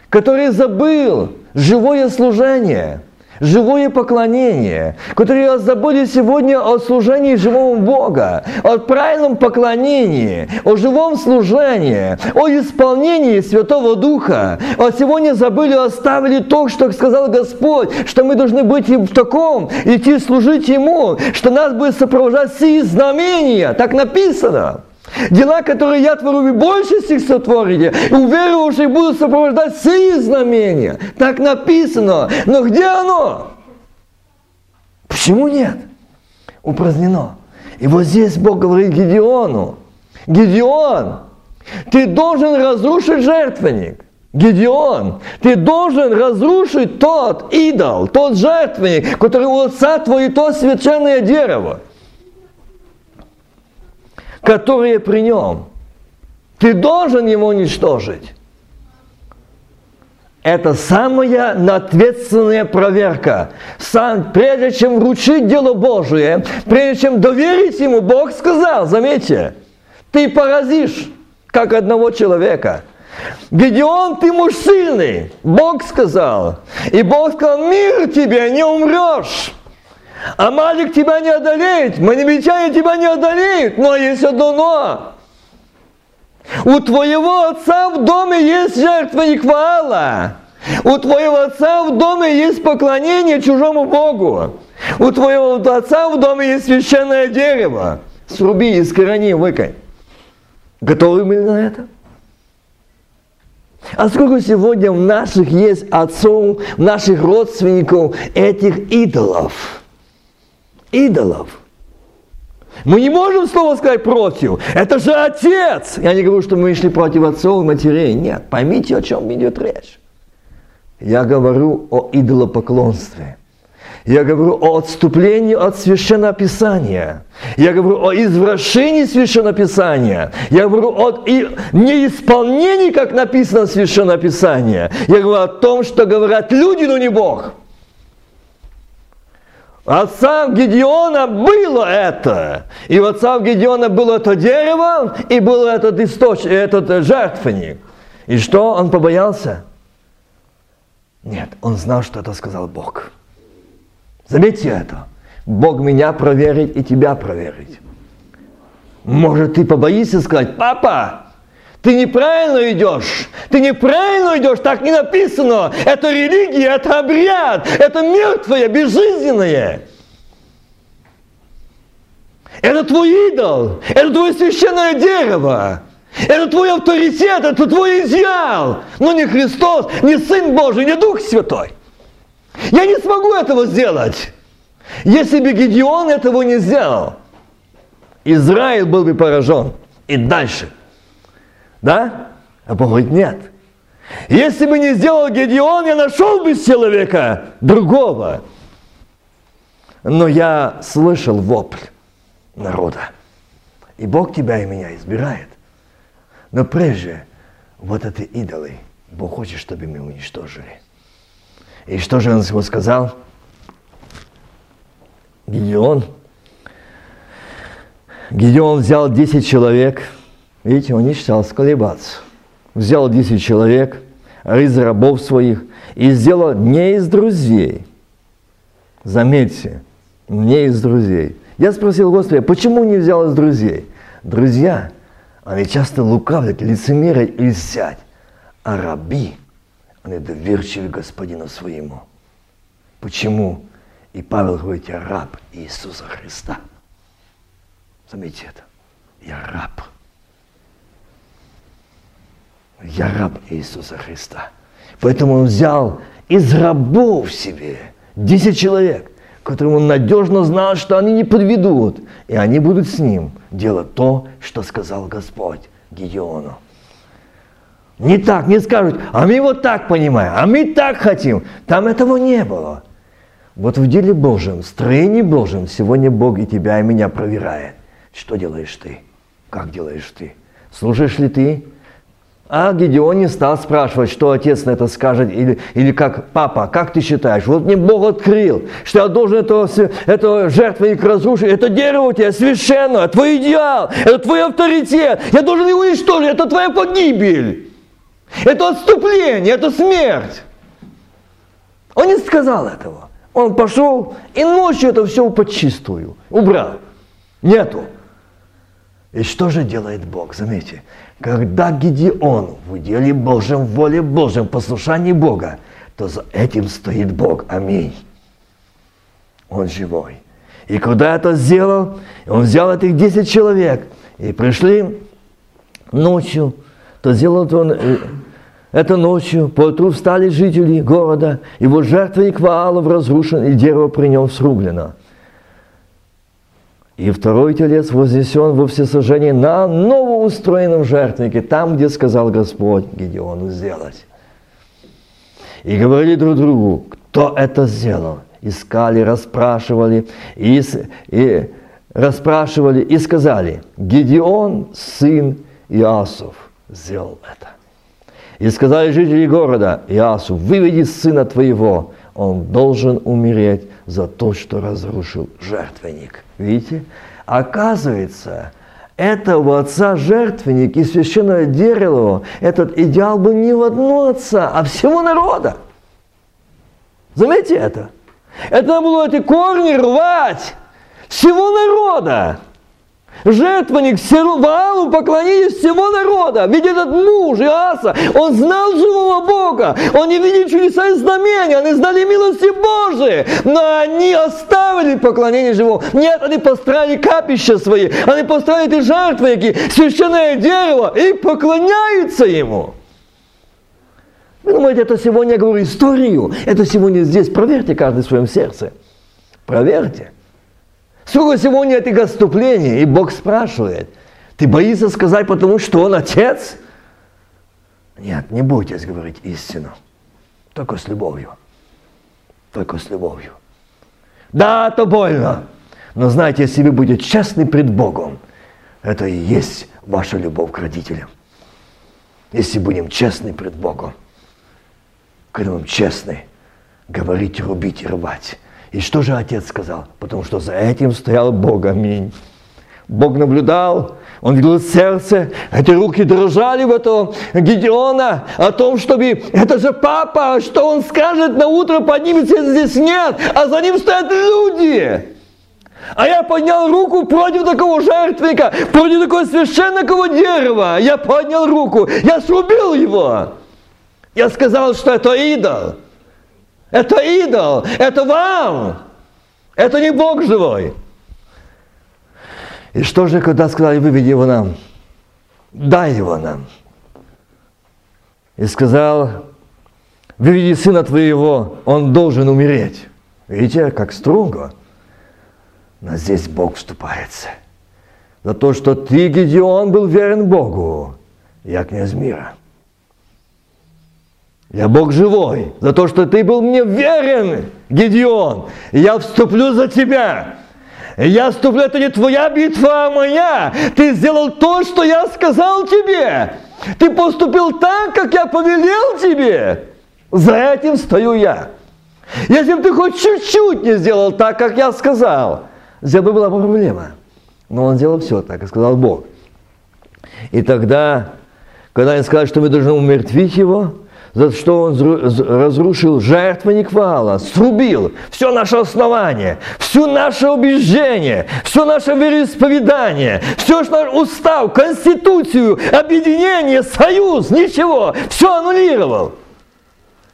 который забыл живое служение – живое поклонение, которые забыли сегодня о служении живого Бога, о правильном поклонении, о живом служении, о исполнении Святого Духа. А сегодня забыли, оставили то, что сказал Господь, что мы должны быть в таком, идти служить Ему, что нас будет сопровождать сии знамения, так написано. Дела, которые я творю, больше всех сотворите. И уверовавшие будут сопровождать сии знамения. Так написано. Но где оно? Почему нет? Упразднено. И вот здесь Бог говорит Гедеону. Гедеон, ты должен разрушить жертвенник. Гедеон, ты должен разрушить тот идол, тот жертвенник, который у отца твой, то священное дерево которые при нем. Ты должен его уничтожить. Это самая ответственная проверка. Сам, прежде чем вручить дело Божие, прежде чем доверить ему, Бог сказал, заметьте, ты поразишь, как одного человека. Гедеон, ты муж сильный, Бог сказал. И Бог сказал, мир тебе, не умрешь. Амалик тебя не одолеет, маневичане тебя не одолеют, но есть одно но. У твоего отца в доме есть жертвенник Ваала. У твоего отца в доме есть поклонение чужому Богу. У твоего отца в доме есть священное дерево. Сруби, искорони, выкань. Готовы мы на это? А сколько сегодня у наших есть отцов, наших родственников этих идолов? Идолов. Мы не можем слово сказать против. Это же отец. Я не говорю, что мы шли против отцов и матерей. Нет, поймите, о чем идет речь. Я говорю о идолопоклонстве. Я говорю о отступлении от Священного Писания. Я говорю о извращении Священного Писания. Я говорю о неисполнении, как написано в Священном Писании. Я говорю о том, что говорят люди, но не Бог. Отцам Гедеона было это. И у отцам Гедеона было это дерево, и был этот источник, этот жертвенник. И что он побоялся? Нет, он знал, что это сказал Бог. Заметьте это. Бог меня проверит и тебя проверит. Может, ты побоишься сказать, папа, ты неправильно идешь. Ты неправильно идешь, так не написано. Это религия, это обряд, это мертвое, безжизненное. Это твой идол, это твое священное дерево. Это твой авторитет, это твой идеал. Но не Христос, не Сын Божий, не Дух Святой. Я не смогу этого сделать. Если бы Гедеон этого не сделал, Израиль был бы поражен. И дальше – да? А Бог говорит, нет. Если бы не сделал Гедеон, я нашел бы человека другого. Но я слышал вопль народа. И Бог тебя и меня избирает. Но прежде вот эти идолы, Бог хочет, чтобы мы уничтожили. И что же он ему сказал? Гедеон. Гедеон взял 10 человек – Видите, он не стал сколебаться. Взял 10 человек, из рабов своих, и сделал не из друзей. Заметьте, не из друзей. Я спросил Господа, почему не взял из друзей? Друзья, они часто лукавят, лицемерят и льстят. А раби, они доверчивы господину своему. Почему? И Павел говорит, я раб Иисуса Христа. Заметьте это. Я раб. Я раб Иисуса Христа. Поэтому он взял из рабов себе 10 человек, которым он надежно знал, что они не подведут, и они будут с ним делать то, что сказал Господь Гедеону. Не так, не скажут, а мы вот так понимаем, а мы так хотим. Там этого не было. Вот в деле Божьем, в строении Божьем сегодня Бог и тебя, и меня проверяет. Что делаешь ты? Как делаешь ты? Служишь ли ты а Гедеон не стал спрашивать, что отец на это скажет, или, или как папа, как ты считаешь? Вот мне Бог открыл, что я должен этого, этого жертвенник разрушить. Это дерево у тебя священно, твой идеал, это твой авторитет. Я должен его уничтожить, это твоя погибель. Это отступление, это смерть. Он не сказал этого. Он пошел и ночью это все подчистую убрал. Нету. И что же делает Бог? Заметьте, когда Гедеон в деле Божьем, в воле Божьем, послушании Бога, то за этим стоит Бог. Аминь. Он живой. И когда это сделал, он взял этих 10 человек, и пришли ночью, то сделал он э, это ночью, поутру встали жители города, вот жертвенник Ваалов разрушен, и дерево при нем срублено. И второй телец вознесен во всесожжение на новоустроенном жертвеннике, там, где сказал Господь Гедеону сделать. И говорили друг другу, кто это сделал. Искали, расспрашивали, и, и расспрашивали, и сказали, Гедеон, сын Иасов, сделал это. И сказали жители города, Иасу, выведи сына твоего, он должен умереть за то, что разрушил жертвенник. Видите? Оказывается, этого отца жертвенник и священное дерево, этот идеал был не в одного отца, а всего народа. Заметьте это. Это надо было эти корни рвать всего народа. Жертвенник Ваалу поклонились всего народа. Ведь этот муж Иаса, он знал живого Бога. Он не видел чудеса и знамения. Они знали милости Божии. Но они оставили поклонение живому. Нет, они построили капища свои. Они построили эти жертвенники, священное дерево и поклоняются ему. Вы думаете, это сегодня я говорю историю? Это сегодня здесь. Проверьте каждый в своем сердце. Проверьте. Сколько сегодня этих отступлений, и Бог спрашивает, ты боишься сказать, потому что Он Отец? Нет, не бойтесь говорить истину, только с любовью. Только с любовью. Да, это больно, но знаете, если вы будете честны пред Богом, это и есть ваша любовь к родителям. Если будем честны пред Богом, когда мы честны, говорить, рубить и рвать, и что же отец сказал? Потому что за этим стоял Бог. Аминь. Бог наблюдал, он видел сердце, эти руки дрожали в этого Гедеона о том, чтобы это же папа, что он скажет на утро поднимется, здесь нет, а за ним стоят люди. А я поднял руку против такого жертвенника, против такого священного дерева. Я поднял руку, я срубил его. Я сказал, что это идол. Это идол, это вам, это не Бог живой. И что же, когда сказали, выведи его нам, дай его нам. И сказал, выведи сына твоего, он должен умереть. Видите, как строго. Но здесь Бог вступается. За то, что ты, Гедеон, был верен Богу, я князь мира. Я Бог живой, за то, что ты был мне верен, Гедеон. Я вступлю за тебя. Я вступлю, это не твоя битва, а моя. Ты сделал то, что я сказал тебе. Ты поступил так, как я повелел тебе. За этим стою я. Если бы ты хоть чуть-чуть не сделал так, как я сказал, здесь бы была проблема. Но он сделал все так, как сказал Бог. И тогда, когда они сказали, что мы должны умертвить его, за что он разрушил жертвенник Ваала, срубил все наше основание, все наше убеждение, все наше вероисповедание, все наш устав, конституцию, объединение, союз, ничего, все аннулировал.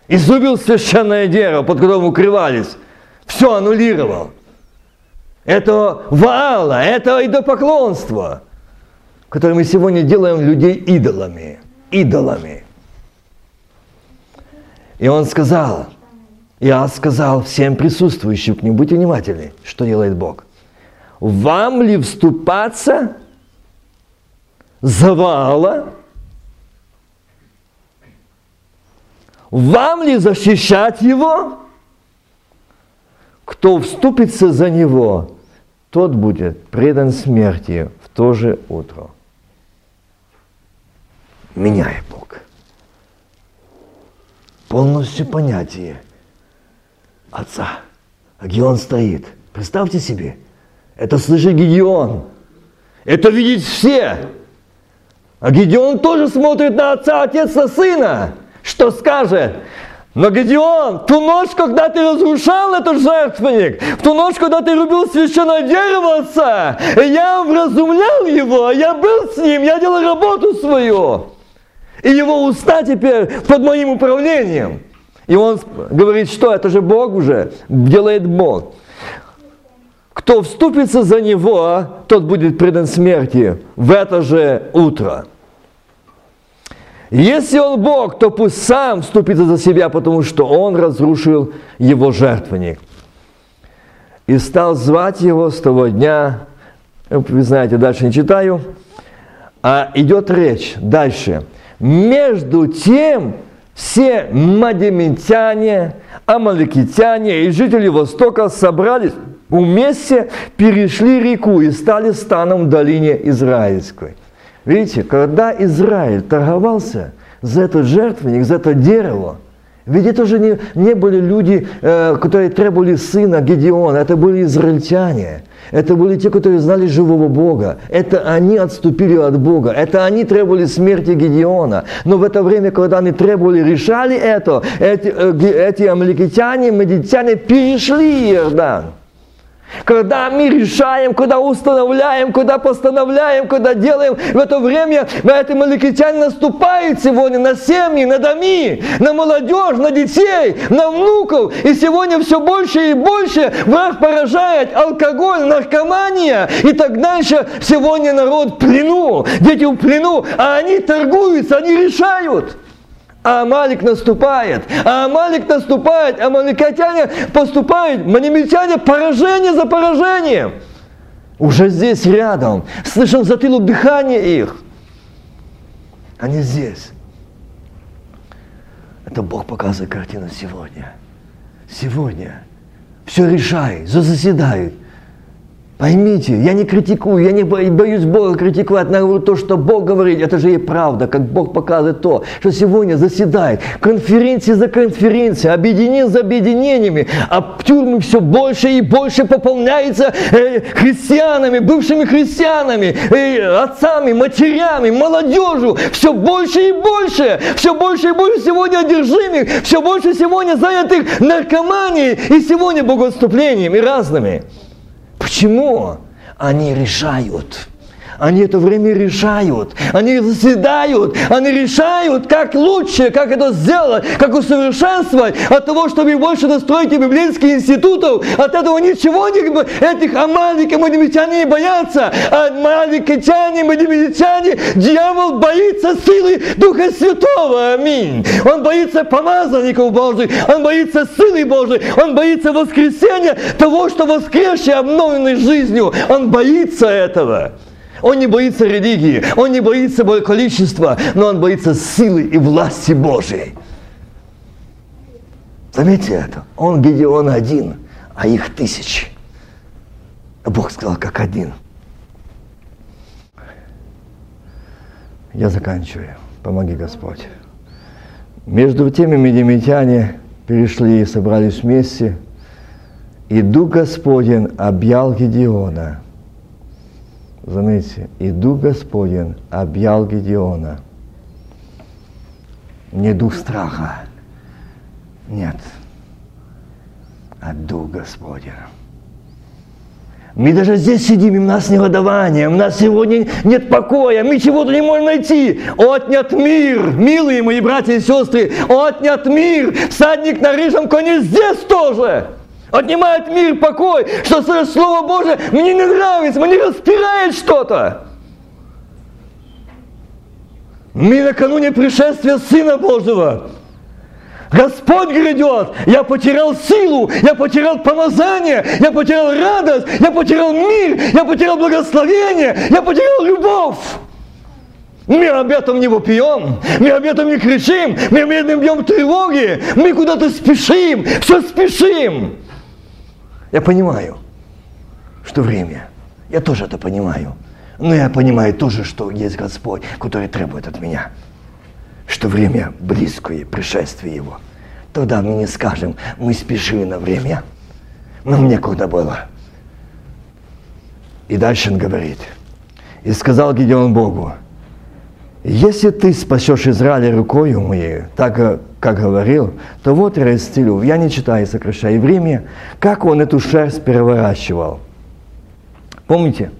Изубил священное дерево, под которым укрывались, все аннулировал. Это Ваала, это идопоклонство, которое мы сегодня делаем людей идолами, идолами. И он сказал, я сказал всем присутствующим к ним, будьте внимательны, что делает Бог. Вам ли вступаться за Ваала? Вам ли защищать его? Кто вступится за него, тот будет предан смерти в то же утро. Меняй Бог полностью понятие отца. А где он стоит? Представьте себе, это слышит Гедеон. Это видит все. А Гедеон тоже смотрит на отца, отец на сына. Что скажет? Но Гедеон, в ту ночь, когда ты разрушал этот жертвенник, в ту ночь, когда ты рубил священное дерево отца, я вразумлял его, я был с ним, я делал работу свою. И его уста теперь под моим управлением. И он говорит, что это же Бог уже, делает Бог. Кто вступится за него, тот будет предан смерти в это же утро. Если он Бог, то пусть сам вступится за себя, потому что он разрушил его жертвенник. И стал звать его с того дня, вы знаете, дальше не читаю, а идет речь дальше. Между тем все мадемитяне, амаликитяне и жители Востока собрались вместе, перешли реку и стали станом в долине Израильской. Видите, когда Израиль торговался за этот жертвенник, за это дерево, ведь это же не, не были люди, э, которые требовали сына Гедеона, это были израильтяне. Это были те, которые знали живого Бога. Это они отступили от Бога. Это они требовали смерти Гедеона. Но в это время, когда они требовали, решали это, эти, э, эти амаликитяне, медитяне перешли Иордан. Когда мы решаем, когда устанавливаем, когда постановляем, когда делаем, в это время на это маликитяне наступает сегодня на семьи, на доми, на молодежь, на детей, на внуков. И сегодня все больше и больше враг поражает алкоголь, наркомания и так дальше. Сегодня народ в плену, дети в плену, а они торгуются, они решают. А Амалик наступает, а Амалик наступает, а маликотяне поступают, манимитяне поражение за поражением. Уже здесь рядом, слышим затылок дыхание их. Они здесь. Это Бог показывает картину сегодня. Сегодня. Все решает, заседает. Поймите, я не критикую, я не боюсь Бога критиковать, но то, что Бог говорит, это же и правда, как Бог показывает то, что сегодня заседает конференции за конференцией, объединение за объединениями, а тюрьмы все больше и больше пополняются э, христианами, бывшими христианами, э, отцами, матерями, молодежью, все больше и больше, все больше и больше сегодня одержимых, все больше сегодня занятых наркоманией и сегодня богоотступлением и разными. Почему? Они решают. Они это время решают, они заседают, они решают, как лучше, как это сделать, как усовершенствовать, от того, чтобы больше достроить библейских институтов, от этого ничего не, этих амаликов, мадемитяне не боятся, амаликитяне, мадемитяне, дьявол боится силы Духа Святого, аминь. Он боится помазанников Божьих, он боится силы Божьей, он боится воскресения, того, что воскресший обновленной жизнью, он боится этого. Он не боится религии, он не боится количества, но он боится силы и власти Божьей. Заметьте это. Он Гедеон один, а их тысячи. Бог сказал, как один. Я заканчиваю. Помоги, Господь. Между теми медимитяне перешли и собрались вместе, и Дух Господень объял Гедеона – Заметьте, и Дух Господень объял Гедеона. Не дух страха, нет, а Дух Господень. Мы даже здесь сидим, и у нас негодование, у нас сегодня нет покоя, мы чего-то не можем найти. Отнят мир, милые мои братья и сестры, отнят мир, всадник на рыжем коне здесь тоже отнимает мир, покой, что Слово Божие мне не нравится, мне распирает что-то. Мы накануне пришествия Сына Божьего. Господь грядет, я потерял силу, я потерял помазание, я потерял радость, я потерял мир, я потерял благословение, я потерял любовь. Мы об этом не вопием, мы об этом не кричим, мы об этом бьем тревоги, мы куда-то спешим, все спешим. Я понимаю, что время. Я тоже это понимаю. Но я понимаю тоже, что есть Господь, который требует от меня. Что время близкое, пришествие Его. Тогда мы не скажем, мы спешили на время. Но мне куда было. И дальше он говорит. И сказал Гедеон Богу, если ты спасешь Израиля рукою моей, так как говорил, то вот расстелю. Я не читаю, сокращаю время, как он эту шерсть переворачивал. Помните?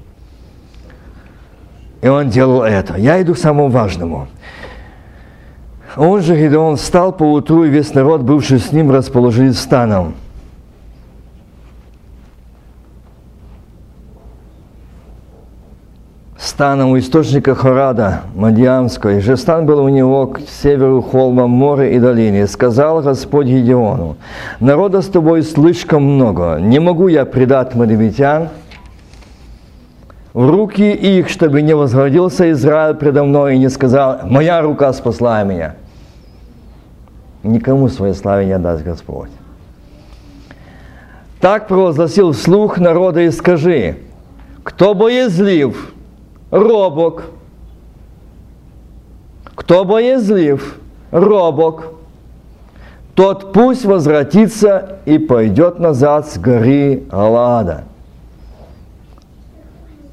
И он делал это. Я иду к самому важному. Он же, когда он встал по утру, и весь народ, бывший с ним, расположились станом. Станом у источника Хорада, Мадьямского, и же стан был у него к северу холма, море и долине. Сказал Господь Гедеону, народа с тобой слишком много, не могу я предать мадевитян в руки их, чтобы не возгордился Израиль предо мной и не сказал, моя рука спасла меня. Никому своей славе не даст Господь. Так провозгласил вслух народа и скажи, кто боязлив, робок. Кто боязлив, робок, тот пусть возвратится и пойдет назад с горы Алада.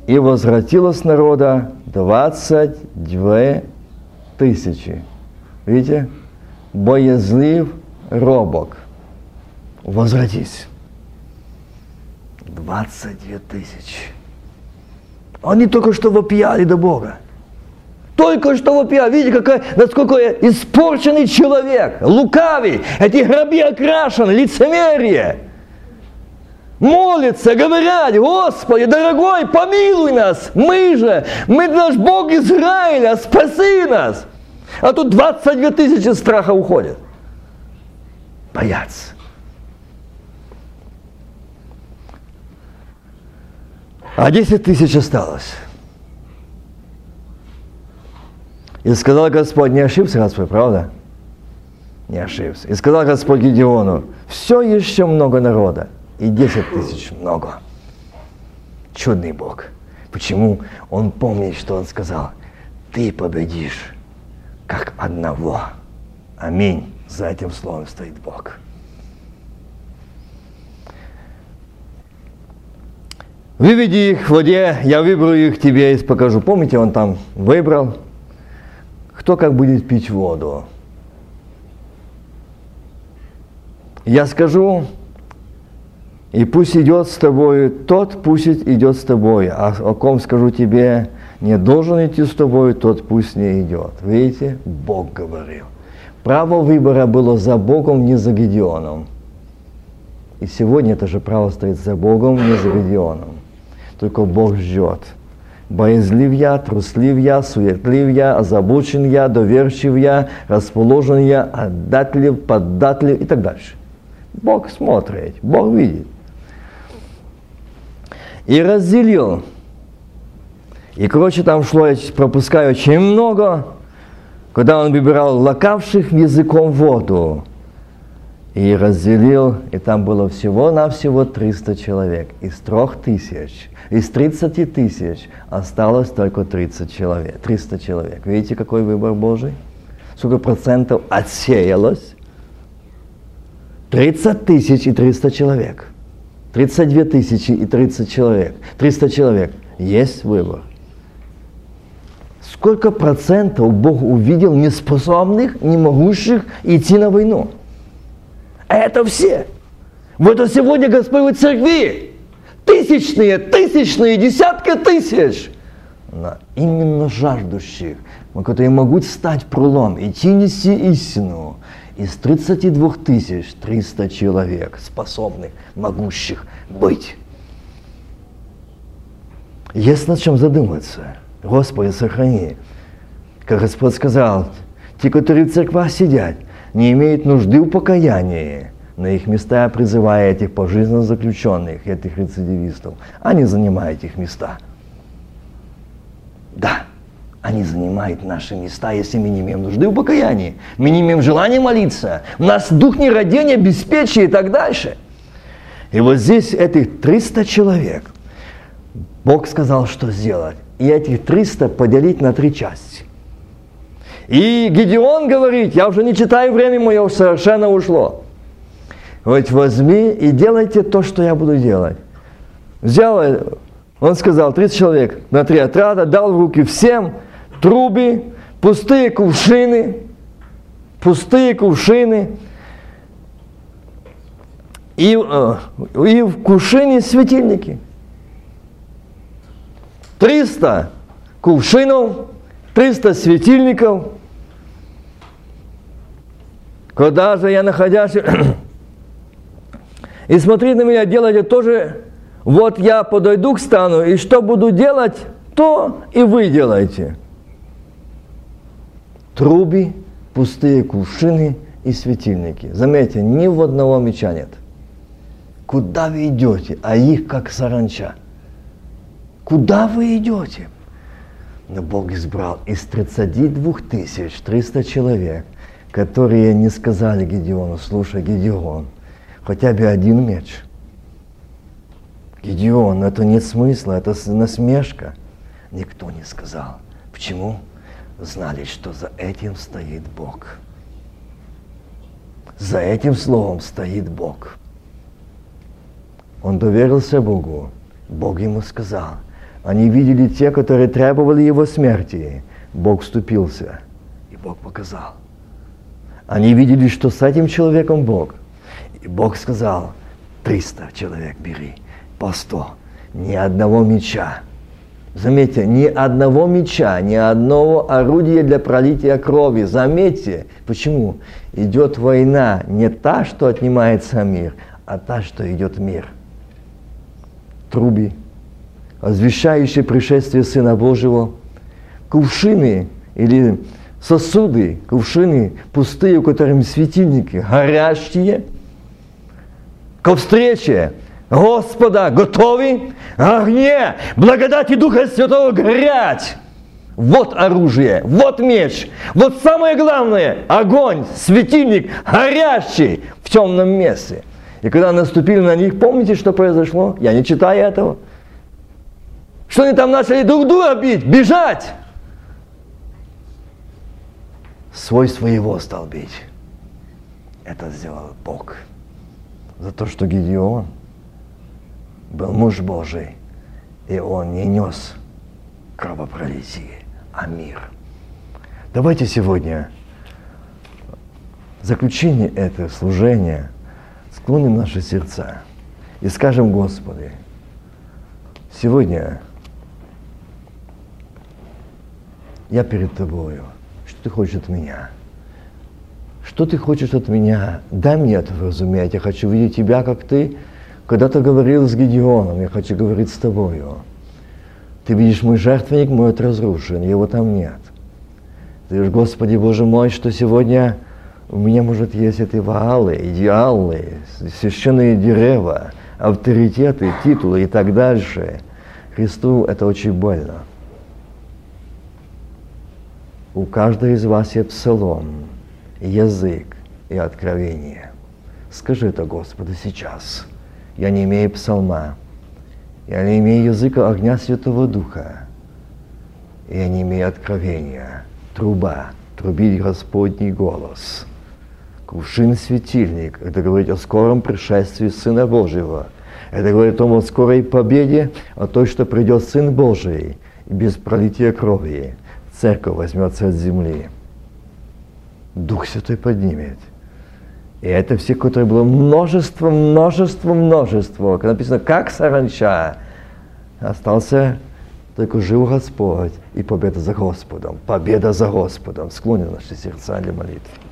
И возвратилось народа 22 тысячи. Видите? Боязлив, робок. Возвратись. 22 тысячи. Они только что вопияли до Бога. Только что вопия. Видите, какой, насколько испорченный человек, лукавый, эти граби окрашены, лицемерие. Молятся, говорят, Господи, дорогой, помилуй нас, мы же, мы наш Бог Израиля, спаси нас. А тут 22 тысячи страха уходят. Боятся. А 10 тысяч осталось. И сказал Господь, не ошибся Господь, правда? Не ошибся. И сказал Господь Гедеону, все еще много народа, и 10 тысяч много. Чудный Бог. Почему? Он помнит, что Он сказал, ты победишь, как одного. Аминь. За этим словом стоит Бог. Выведи их в воде, я выберу их тебе и покажу. Помните, он там выбрал, кто как будет пить воду. Я скажу, и пусть идет с тобой тот, пусть идет с тобой, а о ком скажу тебе, не должен идти с тобой, тот пусть не идет. Видите, Бог говорил. Право выбора было за Богом, не за Гедеоном. И сегодня это же право стоит за Богом, не за Гедеоном. Только Бог ждет. Боязлив я, труслив я, суетлив я, озабочен я, доверчив я, расположен я, отдатлив, поддатлив и так дальше. Бог смотрит, Бог видит. И разделил. И, короче, там шло, я пропускаю очень много, когда он выбирал лакавших языком воду и разделил, и там было всего-навсего 300 человек из трех тысяч. Из 30 тысяч осталось только 30 человек, 300 человек. Видите, какой выбор Божий? Сколько процентов отсеялось? 30 тысяч и 300 человек. 32 тысячи и 30 человек. 300 человек. Есть выбор. Сколько процентов Бог увидел неспособных, не могущих идти на войну? Это все. Вот это сегодня Господь в церкви. Тысячные, тысячные, десятки тысяч. Но именно жаждущих, которые могут стать пролом, идти нести истину. Из 32 тысяч 300 человек, способных, могущих быть. Есть над чем задуматься. Господи, сохрани. Как Господь сказал, те, которые в церквах сидят, не имеют нужды в покаянии. На их места призывая этих пожизненно заключенных, этих рецидивистов. Они занимают их места. Да, они занимают наши места, если мы не имеем нужды в покаянии. Мы не имеем желания молиться. У нас дух нерадения, беспечия и так дальше. И вот здесь этих 300 человек, Бог сказал, что сделать. И этих 300 поделить на три части. И Гедеон говорит, я уже не читаю, время мое совершенно ушло. Вот возьми и делайте то, что я буду делать. Взял, он сказал, 30 человек на три отряда, дал в руки всем трубы, пустые кувшины, пустые кувшины, и, э, и в кувшине светильники. 300 кувшинов, 300 светильников. Когда же я находясь и смотри на меня, делайте тоже, вот я подойду к стану, и что буду делать, то и вы делаете. Труби, пустые кувшины и светильники. Заметьте, ни в одного меча нет. Куда вы идете? А их как саранча. Куда вы идете? Но Бог избрал из 32 тысяч 300 человек, которые не сказали Гедеону, слушай, Гедеон, хотя бы один меч. Гедеон, это нет смысла, это насмешка. Никто не сказал. Почему? Знали, что за этим стоит Бог. За этим словом стоит Бог. Он доверился Богу. Бог ему сказал. Они видели те, которые требовали его смерти. Бог вступился, и Бог показал. Они видели, что с этим человеком Бог – и Бог сказал, 300 человек бери, по 100, ни одного меча. Заметьте, ни одного меча, ни одного орудия для пролития крови. Заметьте, почему? Идет война не та, что отнимается мир, а та, что идет мир. Труби, возвещающие пришествие Сына Божьего, кувшины или сосуды, кувшины пустые, у которых светильники горящие – ко встрече Господа готовы огне благодати Духа Святого горять. Вот оружие, вот меч, вот самое главное, огонь, светильник, горящий в темном месте. И когда наступили на них, помните, что произошло? Я не читаю этого. Что они там начали друг друга бить, бежать. Свой своего стал бить. Это сделал Бог за то, что Гедеон был муж Божий, и он не нес кровопролитие, а мир. Давайте сегодня заключение этого служения склоним наши сердца и скажем Господи, сегодня я перед Тобою, что Ты хочешь от меня – что ты хочешь от меня? Дай мне это разуметь. Я хочу видеть тебя, как ты когда-то говорил с Гедеоном. Я хочу говорить с тобою. Ты видишь, мой жертвенник мой разрушен, его там нет. Ты говоришь, Господи Боже мой, что сегодня у меня, может, есть эти ваалы, идеалы, священные дерева, авторитеты, титулы и так дальше. Христу это очень больно. У каждого из вас есть псалом язык и откровение. Скажи это Господу сейчас. Я не имею псалма. Я не имею языка огня Святого Духа. Я не имею откровения. Труба, трубит Господний голос. Кувшин светильник. Это говорит о скором пришествии Сына Божьего. Это говорит о скорой победе, о том, что придет Сын Божий, без пролития крови церковь возьмется от земли. Дух Святой поднимет. И это все, которые было множество, множество, множество. Когда написано, как саранча, остался только жив Господь и победа за Господом. Победа за Господом. Склоним наши сердца для молитвы.